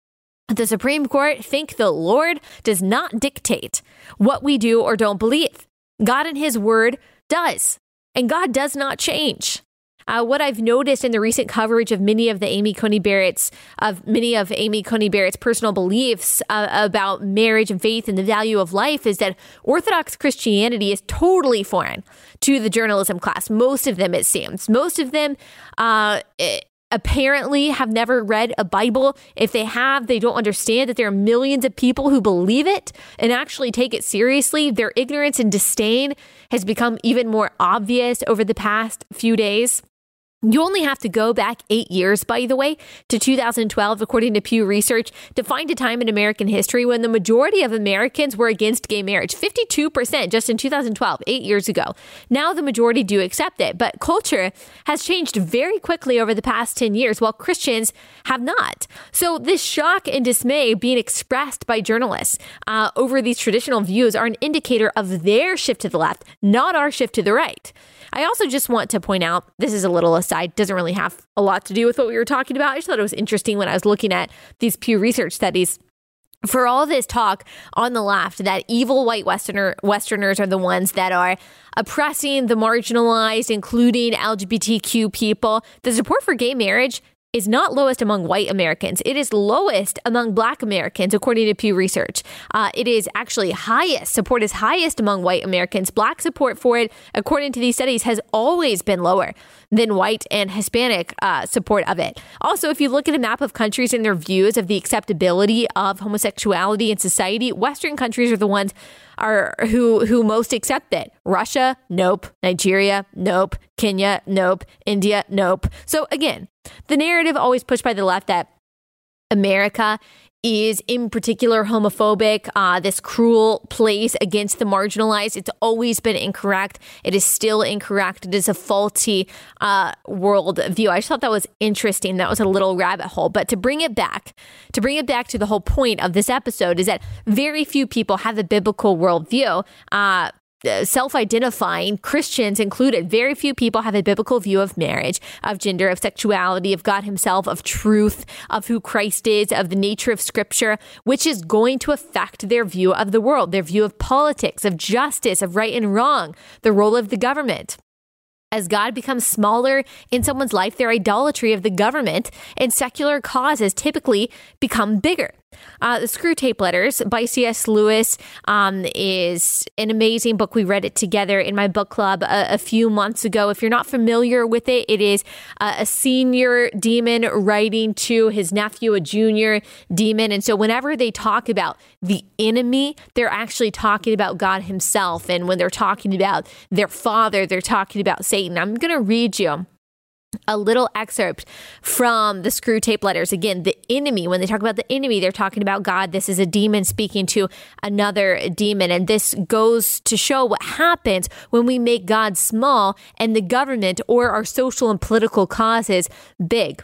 The Supreme Court think the Lord does not dictate what we do or don't believe. God and His Word does, and God does not change. Uh, what I've noticed in the recent coverage of many of the Amy Coney Barrett's of many of Amy Coney Barrett's personal beliefs uh, about marriage and faith and the value of life is that Orthodox Christianity is totally foreign to the journalism class. Most of them, it seems, most of them. Uh, it, apparently have never read a Bible. If they have, they don't understand that there are millions of people who believe it and actually take it seriously. Their ignorance and disdain has become even more obvious over the past few days. You only have to go back eight years, by the way, to 2012, according to Pew Research, to find a time in American history when the majority of Americans were against gay marriage. 52% just in 2012, eight years ago. Now the majority do accept it, but culture has changed very quickly over the past 10 years, while Christians have not. So this shock and dismay being expressed by journalists uh, over these traditional views are an indicator of their shift to the left, not our shift to the right. I also just want to point out this is a little aside, doesn't really have a lot to do with what we were talking about. I just thought it was interesting when I was looking at these Pew Research studies for all this talk on the left that evil white westerner westerners are the ones that are oppressing the marginalized including lgbtq people the support for gay marriage is not lowest among white Americans. It is lowest among black Americans, according to Pew Research. Uh, it is actually highest. Support is highest among white Americans. Black support for it, according to these studies, has always been lower than white and Hispanic uh, support of it. Also, if you look at a map of countries and their views of the acceptability of homosexuality in society, Western countries are the ones are who who most accept it. Russia, nope. Nigeria, nope. Kenya, nope. India, nope. So again, the narrative always pushed by the left that America is in particular homophobic, uh, this cruel place against the marginalized. It's always been incorrect. It is still incorrect. It is a faulty uh, world view. I just thought that was interesting. That was a little rabbit hole. But to bring it back, to bring it back to the whole point of this episode is that very few people have a biblical worldview. Uh, Uh, self identifying, Christians included, very few people have a biblical view of marriage, of gender, of sexuality, of God Himself, of truth, of who Christ is, of the nature of Scripture, which is going to affect their view of the world, their view of politics, of justice, of right and wrong, the role of the government. As God becomes smaller in someone's life, their idolatry of the government and secular causes typically become bigger. Uh, the Screwtape Letters by C.S. Lewis um, is an amazing book. We read it together in my book club a, a few months ago. If you're not familiar with it, it is uh, a senior demon writing to his nephew, a junior demon. And so whenever they talk about the enemy, they're actually talking about God Himself. And when they're talking about their father, they're talking about Satan. I'm going to read you a little excerpt from the Screwtape Letters. Again, the enemy, when they talk about the enemy, they're talking about God. This is a demon speaking to another demon. And this goes to show what happens when we make God small and the government or our social and political causes big.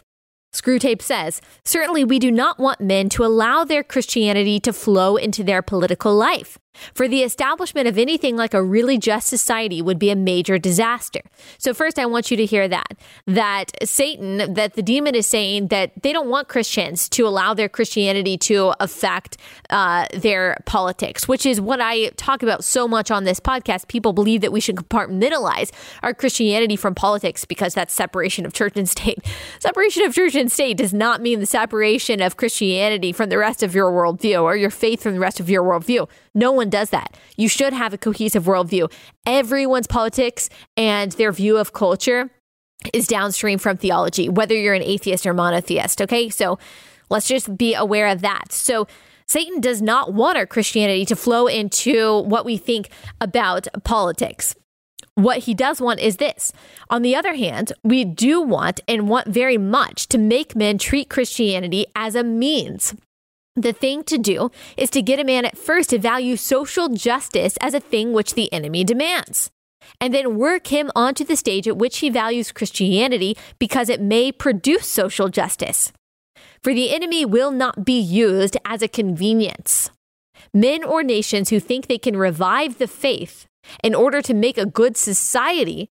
Screwtape says, Certainly, we do not want men to allow their Christianity to flow into their political life. For the establishment of anything like a really just society would be a major disaster. So, first, I want you to hear that that Satan, that the demon is saying that they don't want Christians to allow their Christianity to affect uh, their politics, which is what I talk about so much on this podcast. People believe that we should compartmentalize our Christianity from politics because that's separation of church and state. [LAUGHS] Separation of church and state does not mean the separation of Christianity from the rest of your worldview or your faith from the rest of your worldview. No one does that. You should have a cohesive worldview. Everyone's politics and their view of culture is downstream from theology, whether you're an atheist or monotheist. Okay. So let's just be aware of that. So Satan does not want our Christianity to flow into what we think about politics. What he does want is this. On the other hand, we do want and want very much to make men treat Christianity as a means the thing to do is to get a man at first to value social justice as a thing which the enemy demands, and then work him onto the stage at which he values Christianity because it may produce social justice. For the enemy will not be used as a convenience. Men or nations who think they can revive the faith in order to make a good society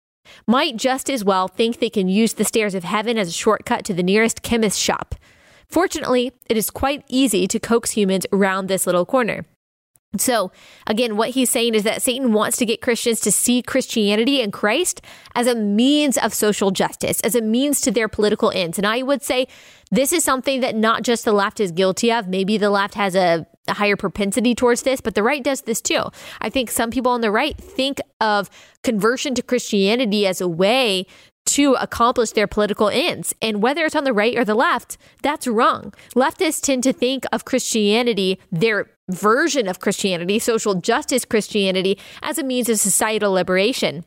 might just as well think they can use the stairs of heaven as a shortcut to the nearest chemist shop Fortunately, it is quite easy to coax humans around this little corner. So, again, what he's saying is that Satan wants to get Christians to see Christianity and Christ as a means of social justice, as a means to their political ends. And I would say this is something that not just the left is guilty of. Maybe the left has a, a higher propensity towards this, but the right does this too. I think some people on the right think of conversion to Christianity as a way to accomplish their political ends. And whether it's on the right or the left, that's wrong. Leftists tend to think of Christianity, their version of Christianity, social justice Christianity, as a means of societal liberation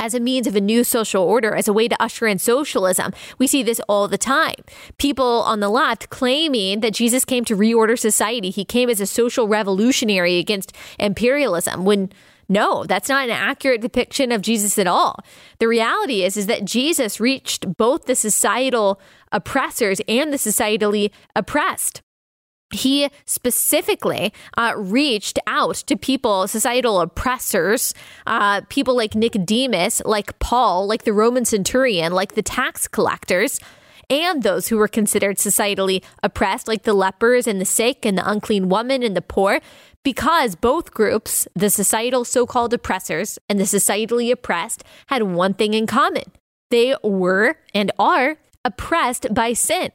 as a means of a new social order, as a way to usher in socialism. We see this all the time. People on the left claiming that Jesus came to reorder society. He came as a social revolutionary against imperialism when no, that's not an accurate depiction of Jesus at all. The reality is is that Jesus reached both the societal oppressors and the societally oppressed he specifically uh, reached out to people, societal oppressors, uh, people like Nicodemus, like Paul, like the Roman centurion, like the tax collectors, and those who were considered societally oppressed, like the lepers and the sick and the unclean woman and the poor, because both groups, the societal so called oppressors and the societally oppressed, had one thing in common they were and are oppressed by sin.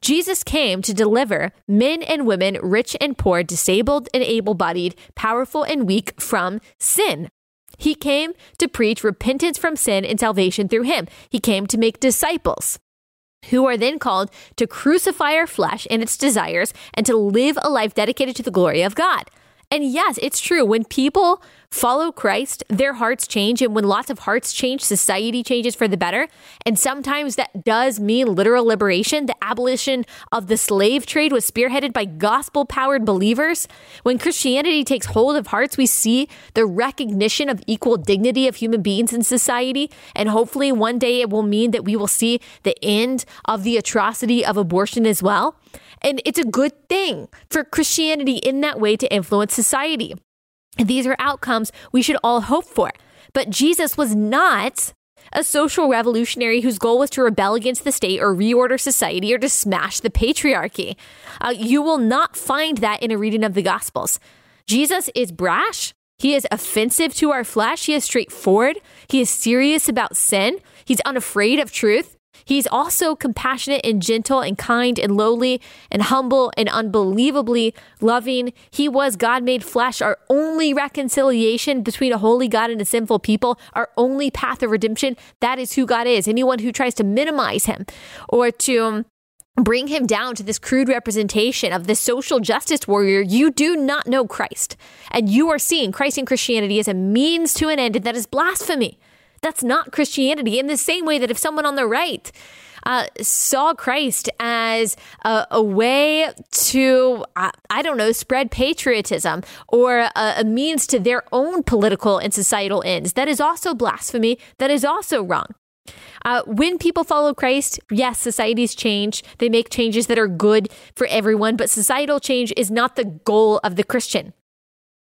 Jesus came to deliver men and women, rich and poor, disabled and able bodied, powerful and weak from sin. He came to preach repentance from sin and salvation through him. He came to make disciples who are then called to crucify our flesh and its desires and to live a life dedicated to the glory of God. And yes, it's true. When people follow Christ, their hearts change. And when lots of hearts change, society changes for the better. And sometimes that does mean literal liberation. The abolition of the slave trade was spearheaded by gospel powered believers. When Christianity takes hold of hearts, we see the recognition of equal dignity of human beings in society. And hopefully one day it will mean that we will see the end of the atrocity of abortion as well. And it's a good thing for Christianity in that way to influence society. These are outcomes we should all hope for. But Jesus was not a social revolutionary whose goal was to rebel against the state or reorder society or to smash the patriarchy. Uh, you will not find that in a reading of the Gospels. Jesus is brash. He is offensive to our flesh. He is straightforward. He is serious about sin. He's unafraid of truth. He's also compassionate and gentle and kind and lowly and humble and unbelievably loving. He was God made flesh, our only reconciliation between a holy God and a sinful people, our only path of redemption. That is who God is. Anyone who tries to minimize him or to bring him down to this crude representation of this social justice warrior, you do not know Christ. And you are seeing Christ and Christianity as a means to an end, and that is blasphemy. That's not Christianity. In the same way that if someone on the right uh, saw Christ as a, a way to, uh, I don't know, spread patriotism or a, a means to their own political and societal ends. That is also blasphemy. That is also wrong. Uh, when people follow Christ, yes, societies change. They make changes that are good for everyone, but societal change is not the goal of the Christian.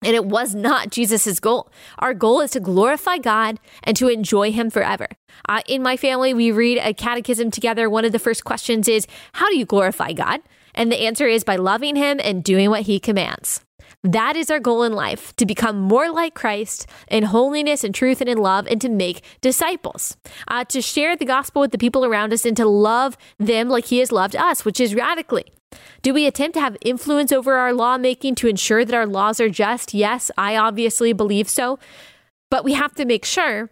And it was not Jesus' goal. Our goal is to glorify God and to enjoy Him forever. Uh, in my family, we read a catechism together. One of the first questions is, How do you glorify God? And the answer is by loving Him and doing what He commands. That is our goal in life to become more like Christ in holiness and truth and in love, and to make disciples, uh, to share the gospel with the people around us, and to love them like He has loved us, which is radically. Do we attempt to have influence over our lawmaking to ensure that our laws are just? Yes, I obviously believe so. But we have to make sure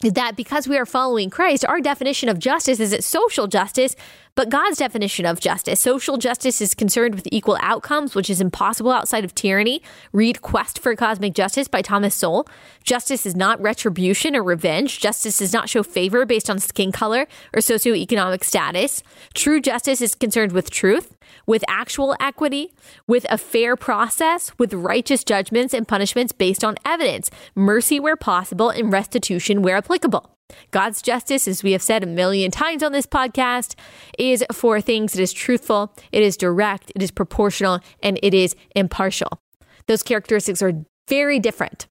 that because we are following Christ, our definition of justice isn't social justice, but God's definition of justice. Social justice is concerned with equal outcomes, which is impossible outside of tyranny. Read Quest for Cosmic Justice by Thomas Sowell. Justice is not retribution or revenge. Justice does not show favor based on skin color or socioeconomic status. True justice is concerned with truth, with actual equity, with a fair process, with righteous judgments and punishments based on evidence, mercy where possible, and restitution where applicable. God's justice, as we have said a million times on this podcast, is for things that is truthful, it is direct, it is proportional, and it is impartial. Those characteristics are very different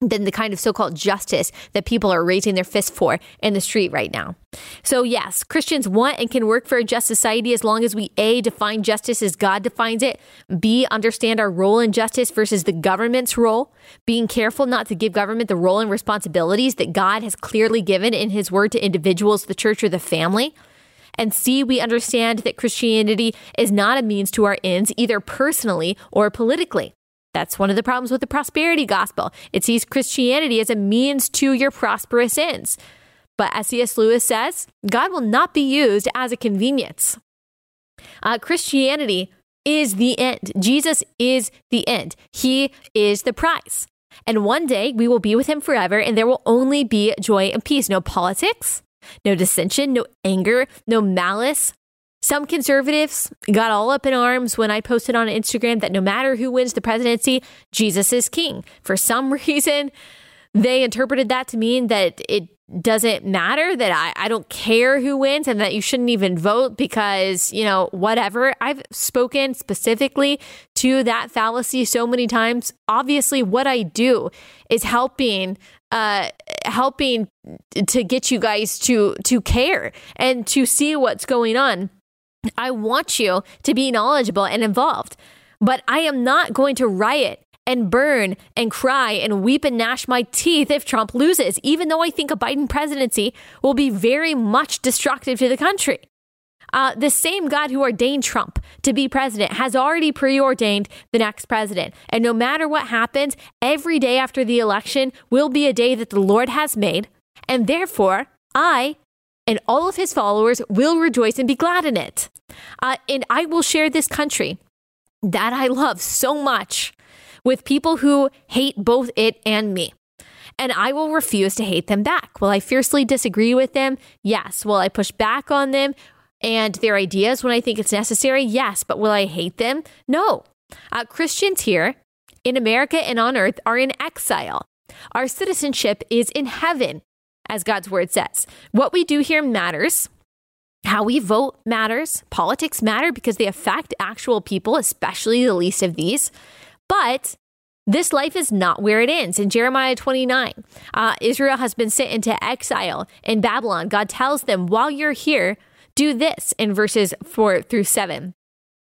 than the kind of so called justice that people are raising their fists for in the street right now. So, yes, Christians want and can work for a just society as long as we A, define justice as God defines it, B, understand our role in justice versus the government's role, being careful not to give government the role and responsibilities that God has clearly given in His word to individuals, the church, or the family. And C, we understand that Christianity is not a means to our ends, either personally or politically. That's one of the problems with the prosperity gospel. It sees Christianity as a means to your prosperous ends. But as C.S. Lewis says, God will not be used as a convenience. Uh, Christianity is the end. Jesus is the end. He is the prize. And one day we will be with him forever, and there will only be joy and peace. No politics, no dissension, no anger, no malice, some conservatives got all up in arms when I posted on Instagram that no matter who wins the presidency, Jesus is king. For some [LAUGHS] reason, they interpreted that to mean that it doesn't matter, that I, I don't care who wins, and that you shouldn't even vote because, you know, whatever. I've spoken specifically to that fallacy so many times. Obviously, what I do is helping uh, helping to get you guys to to care and to see what's going on I want you to be knowledgeable and involved, but I am not going to riot and burn and cry and weep and gnash my teeth if Trump loses, even though I think a Biden presidency will be very much destructive to the country. Uh, the same God who ordained Trump to be president has already preordained the next president. And no matter what happens, every day after the election will be a day that the Lord has made. And therefore, I and all of his followers will rejoice and be glad in it. Uh, and I will share this country that I love so much with people who hate both it and me. And I will refuse to hate them back. Will I fiercely disagree with them? Yes. Will I push back on them and their ideas when I think it's necessary? Yes. But will I hate them? No. Uh, Christians here in America and on earth are in exile. Our citizenship is in heaven as God's word says. What we do here matters. How we vote matters. Politics matter because they affect actual people, especially the least of these. But this life is not where it ends. In Jeremiah 29, uh, Israel has been sent into exile in Babylon. God tells them, while you're here, do this in verses 4 through 7.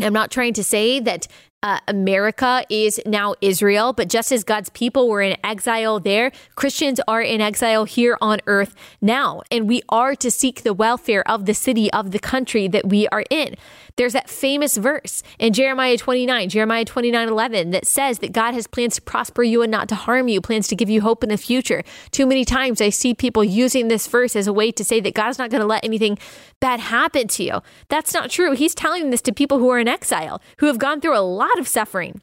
I'm not trying to say that Uh, America is now Israel, but just as God's people were in exile there, Christians are in exile here on earth now. And we are to seek the welfare of the city, of the country that we are in. There's that famous verse in Jeremiah 29, Jeremiah 29 11, that says that God has plans to prosper you and not to harm you, plans to give you hope in the future. Too many times I see people using this verse as a way to say that God's not going to let anything bad happen to you. That's not true. He's telling this to people who are in exile, who have gone through a lot of suffering.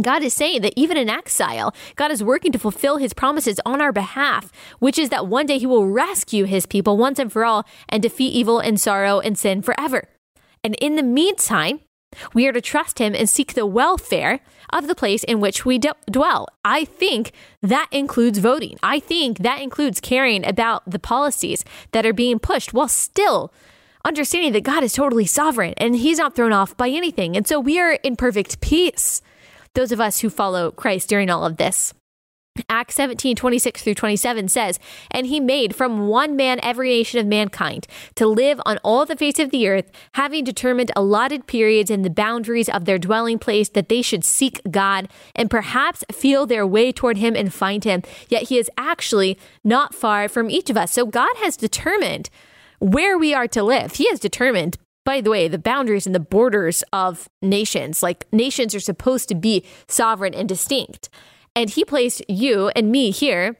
God is saying that even in exile, God is working to fulfill his promises on our behalf, which is that one day he will rescue his people once and for all and defeat evil and sorrow and sin forever. And in the meantime, we are to trust him and seek the welfare of the place in which we d- dwell. I think that includes voting. I think that includes caring about the policies that are being pushed while still understanding that God is totally sovereign and he's not thrown off by anything. And so we are in perfect peace, those of us who follow Christ during all of this. Acts 17, 26 through 27 says, And he made from one man every nation of mankind to live on all the face of the earth, having determined allotted periods and the boundaries of their dwelling place, that they should seek God and perhaps feel their way toward him and find him. Yet he is actually not far from each of us. So God has determined where we are to live. He has determined by the way, the boundaries and the borders of nations. Like nations are supposed to be sovereign and distinct. And he placed you and me here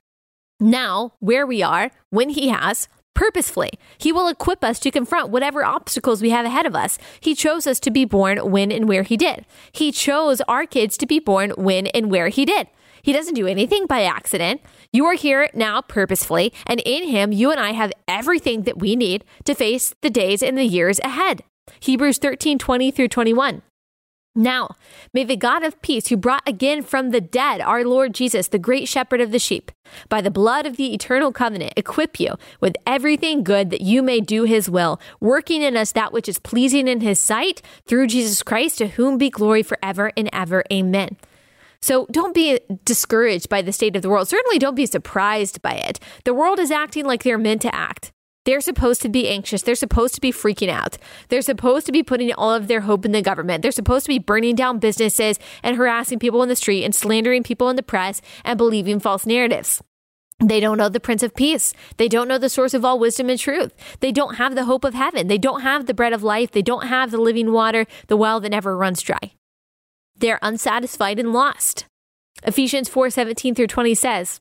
now where we are when he has purposefully. He will equip us to confront whatever obstacles we have ahead of us. He chose us to be born when and where he did. He chose our kids to be born when and where he did. He doesn't do anything by accident. You are here now purposefully, and in him, you and I have everything that we need to face the days and the years ahead. Hebrews 13 20 through 21. Now, may the God of peace, who brought again from the dead our Lord Jesus, the great shepherd of the sheep, by the blood of the eternal covenant, equip you with everything good that you may do his will, working in us that which is pleasing in his sight through Jesus Christ, to whom be glory forever and ever. Amen. So don't be discouraged by the state of the world. Certainly don't be surprised by it. The world is acting like they're meant to act. They're supposed to be anxious. They're supposed to be freaking out. They're supposed to be putting all of their hope in the government. They're supposed to be burning down businesses and harassing people in the street and slandering people in the press and believing false narratives. They don't know the Prince of Peace. They don't know the source of all wisdom and truth. They don't have the hope of heaven. They don't have the bread of life. They don't have the living water, the well that never runs dry. They're unsatisfied and lost. Ephesians 4 17 through 20 says,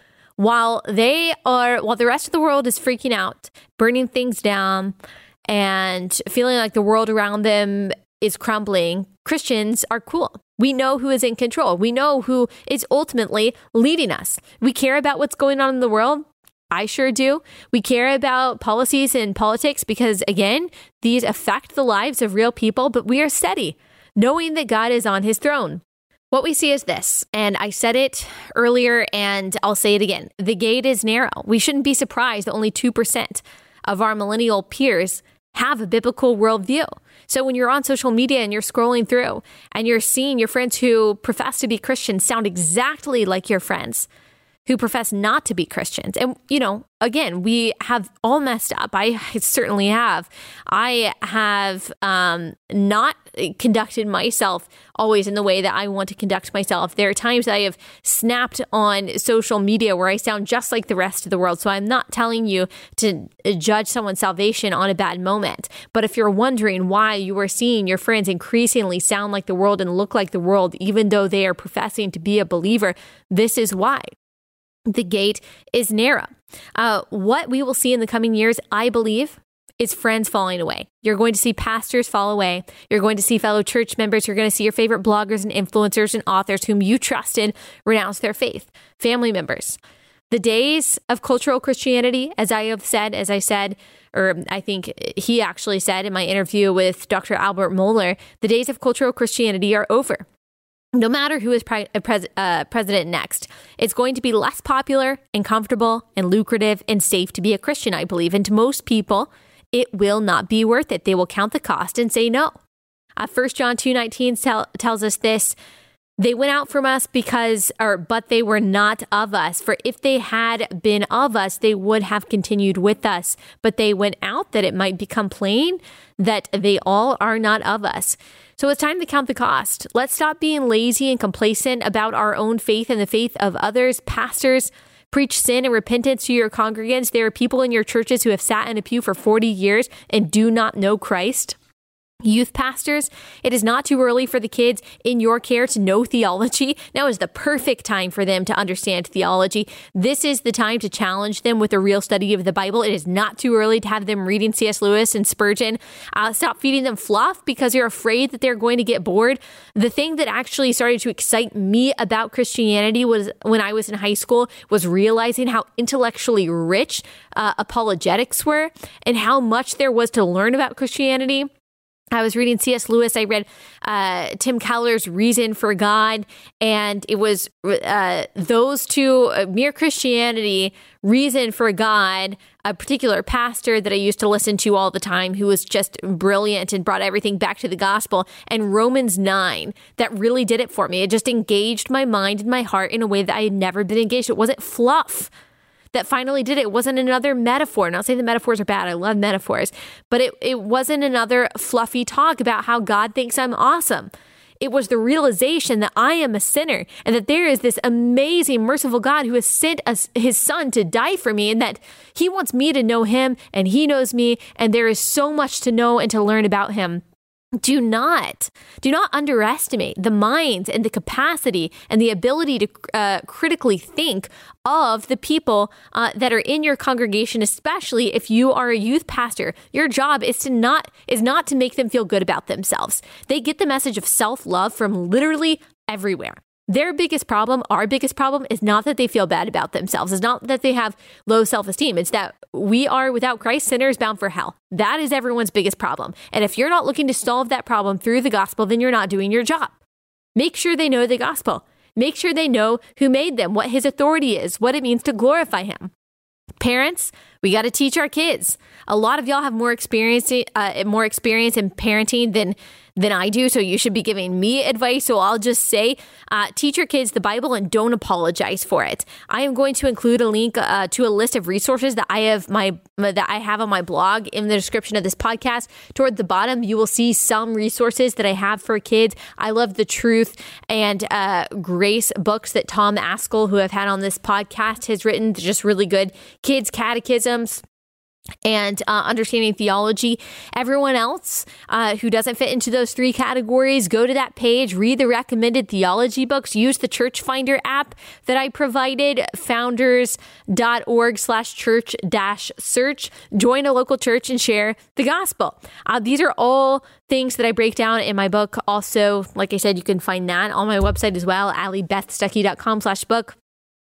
while they are, while the rest of the world is freaking out, burning things down, and feeling like the world around them is crumbling, Christians are cool. We know who is in control. We know who is ultimately leading us. We care about what's going on in the world. I sure do. We care about policies and politics because, again, these affect the lives of real people, but we are steady, knowing that God is on his throne. What we see is this, and I said it earlier and I'll say it again. The gate is narrow. We shouldn't be surprised that only 2% of our millennial peers have a biblical worldview. So when you're on social media and you're scrolling through and you're seeing your friends who profess to be Christians sound exactly like your friends who profess not to be Christians. And, you know, again, we have all messed up. I [LAUGHS] certainly have. I have um, not conducted myself always in the way that I want to conduct myself. There are times I have snapped on social media where I sound just like the rest of the world. So I'm not telling you to judge someone's salvation on a bad moment. But if you're wondering why you are seeing your friends increasingly sound like the world and look like the world, even though they are professing to be a believer, this is why the gate is narrow. Uh, what we will see in the coming years, I believe, is friends falling away. You're going to see pastors fall away. You're going to see fellow church members. You're going to see your favorite bloggers and influencers and authors whom you trusted renounce their faith. Family members. The days of cultural Christianity, as I have said, as I said, or I think he actually said in my interview with Dr. Albert Mohler, the days of cultural Christianity are over. No matter who is pre- uh, pres- uh, president next, it's going to be less popular and comfortable and lucrative and safe to be a Christian, I believe. And to most people, it will not be worth it. They will count the cost and say no. Uh, 1 John 2.19 tell, tells us this. They went out from us because, or, but they were not of us. For if they had been of us, they would have continued with us. But they went out that it might become plain that they all are not of us. So it's time to count the cost. Let's stop being lazy and complacent about our own faith and the faith of others. Pastors, preach sin and repentance to your congregants. There are people in your churches who have sat in a pew for 40 years and do not know Christ. Youth pastors, it is not too early for the kids in your care to know theology. Now is the perfect time for them to understand theology. This is the time to challenge them with a real study of the Bible. It is not too early to have them reading C.S. Lewis and Spurgeon. Uh, stop feeding them fluff because you're afraid that they're going to get bored. The thing that actually started to excite me about Christianity was when I was in high school was realizing how intellectually rich uh, apologetics were and how much there was to learn about Christianity. I was reading C.S. Lewis. I read uh, Tim Keller's Reason for God, and it was uh, those two uh, Mere Christianity, Reason for God, a particular pastor that I used to listen to all the time who was just brilliant and brought everything back to the gospel, and Romans 9 that really did it for me. It just engaged my mind and my heart in a way that I had never been engaged. It wasn't fluff that finally did it. It wasn't another metaphor. Not saying the metaphors are bad. I love metaphors, but it, it wasn't another fluffy talk about how God thinks I'm awesome. It was the realization that I am a sinner and that there is this amazing, merciful God who has sent us, his son to die for me and that he wants me to know him and he knows me. And there is so much to know and to learn about him do not do not underestimate the minds and the capacity and the ability to uh, critically think of the people uh, that are in your congregation especially if you are a youth pastor. Your job is to not is not to make them feel good about themselves. They get the message of self-love from literally everywhere their biggest problem, our biggest problem, is not that they feel bad about themselves. It's not that they have low self esteem. It's that we are, without Christ, sinners bound for hell. That is everyone's biggest problem. And if you're not looking to solve that problem through the gospel, then you're not doing your job. Make sure they know the gospel. Make sure they know who made them, what his authority is, what it means to glorify him. Parents, we got to teach our kids. A lot of y'all have more experience, uh, more experience in parenting than than I do. So you should be giving me advice. So I'll just say, uh, teach your kids the Bible and don't apologize for it. I am going to include a link uh, to a list of resources that I have my that I have on my blog in the description of this podcast. Toward the bottom, you will see some resources that I have for kids. I love the truth and uh, grace books that Tom Ascol, who I've had on this podcast, has written. Just really good kids catechisms and uh, understanding theology. Everyone else uh, who doesn't fit into those three categories, go to that page, read the recommended theology books, use the Church Finder app that I provided, founders.org slash church dash search, join a local church and share the gospel. Uh, these are all things that I break down in my book. Also, like I said, you can find that on my website as well, alliebethstuckey.com slash book.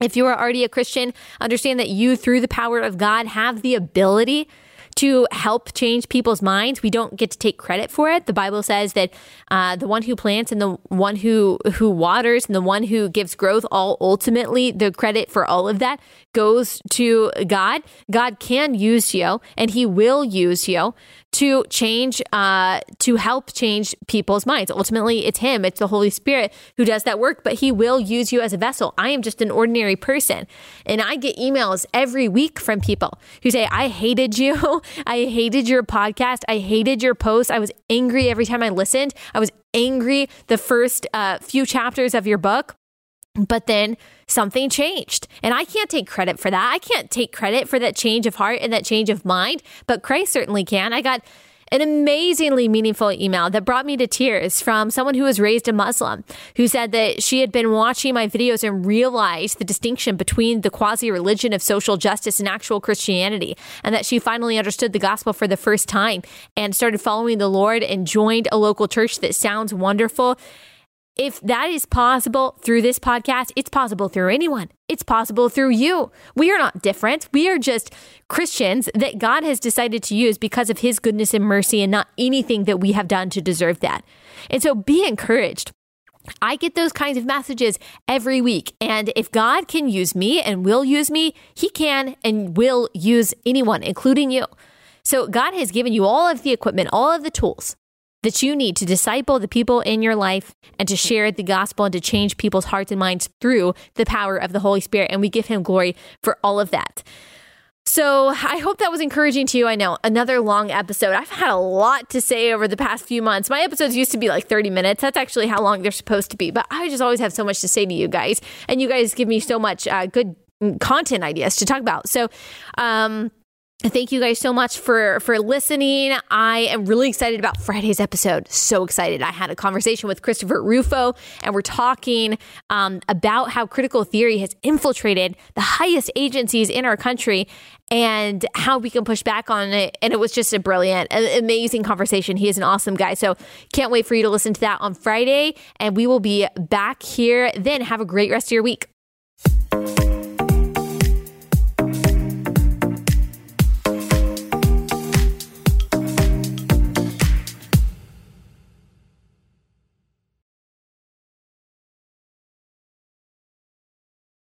If you are already a Christian, understand that you, through the power of God, have the ability to help change people's minds. We don't get to take credit for it. The Bible says that uh, the one who plants and the one who who waters and the one who gives growth, all ultimately the credit for all of that goes to God. God can use you, and He will use you to change, uh, to help change people's minds. Ultimately, it's Him, it's the Holy Spirit who does that work, but He will use you as a vessel. I am just an ordinary person. And I get emails every week from people who say, I hated you. [LAUGHS] I hated your podcast. I hated your post. I was angry every time I listened. I was angry the first uh, few chapters of your book. But then something changed. And I can't take credit for that. I can't take credit for that change of heart and that change of mind, but Christ certainly can. I got an amazingly meaningful email that brought me to tears from someone who was raised a Muslim who said that she had been watching my videos and realized the distinction between the quasi religion of social justice and actual Christianity, and that she finally understood the gospel for the first time and started following the Lord and joined a local church that sounds wonderful. If that is possible through this podcast, it's possible through anyone. It's possible through you. We are not different. We are just Christians that God has decided to use because of his goodness and mercy and not anything that we have done to deserve that. And so be encouraged I get those kinds of messages every week. And if God can use me and will use me, He can and will use anyone, including you. So God has given you all of the equipment, all of the tools that you need to disciple the people in your life and to share the gospel and to change people's hearts and minds through the power of the Holy Spirit. And we give Him glory for all of that. So I hope that was encouraging to you. I know another long episode. I've had a lot to say over the past few months. My episodes used to be like 30 minutes. That's actually how long they're supposed to be. But I just always have so much to say to you guys. And you guys give me so much uh, good content ideas to talk about. So, um, Thank you guys so much for for listening. I am really excited about Friday's episode. So excited! I had a conversation with Christopher Rufo, and we're talking um, about how critical theory has infiltrated the highest agencies in our country, and how we can push back on it. And it was just a brilliant, amazing conversation. He is an awesome guy. So can't wait for you to listen to that on Friday, and we will be back here then. Have a great rest of your week.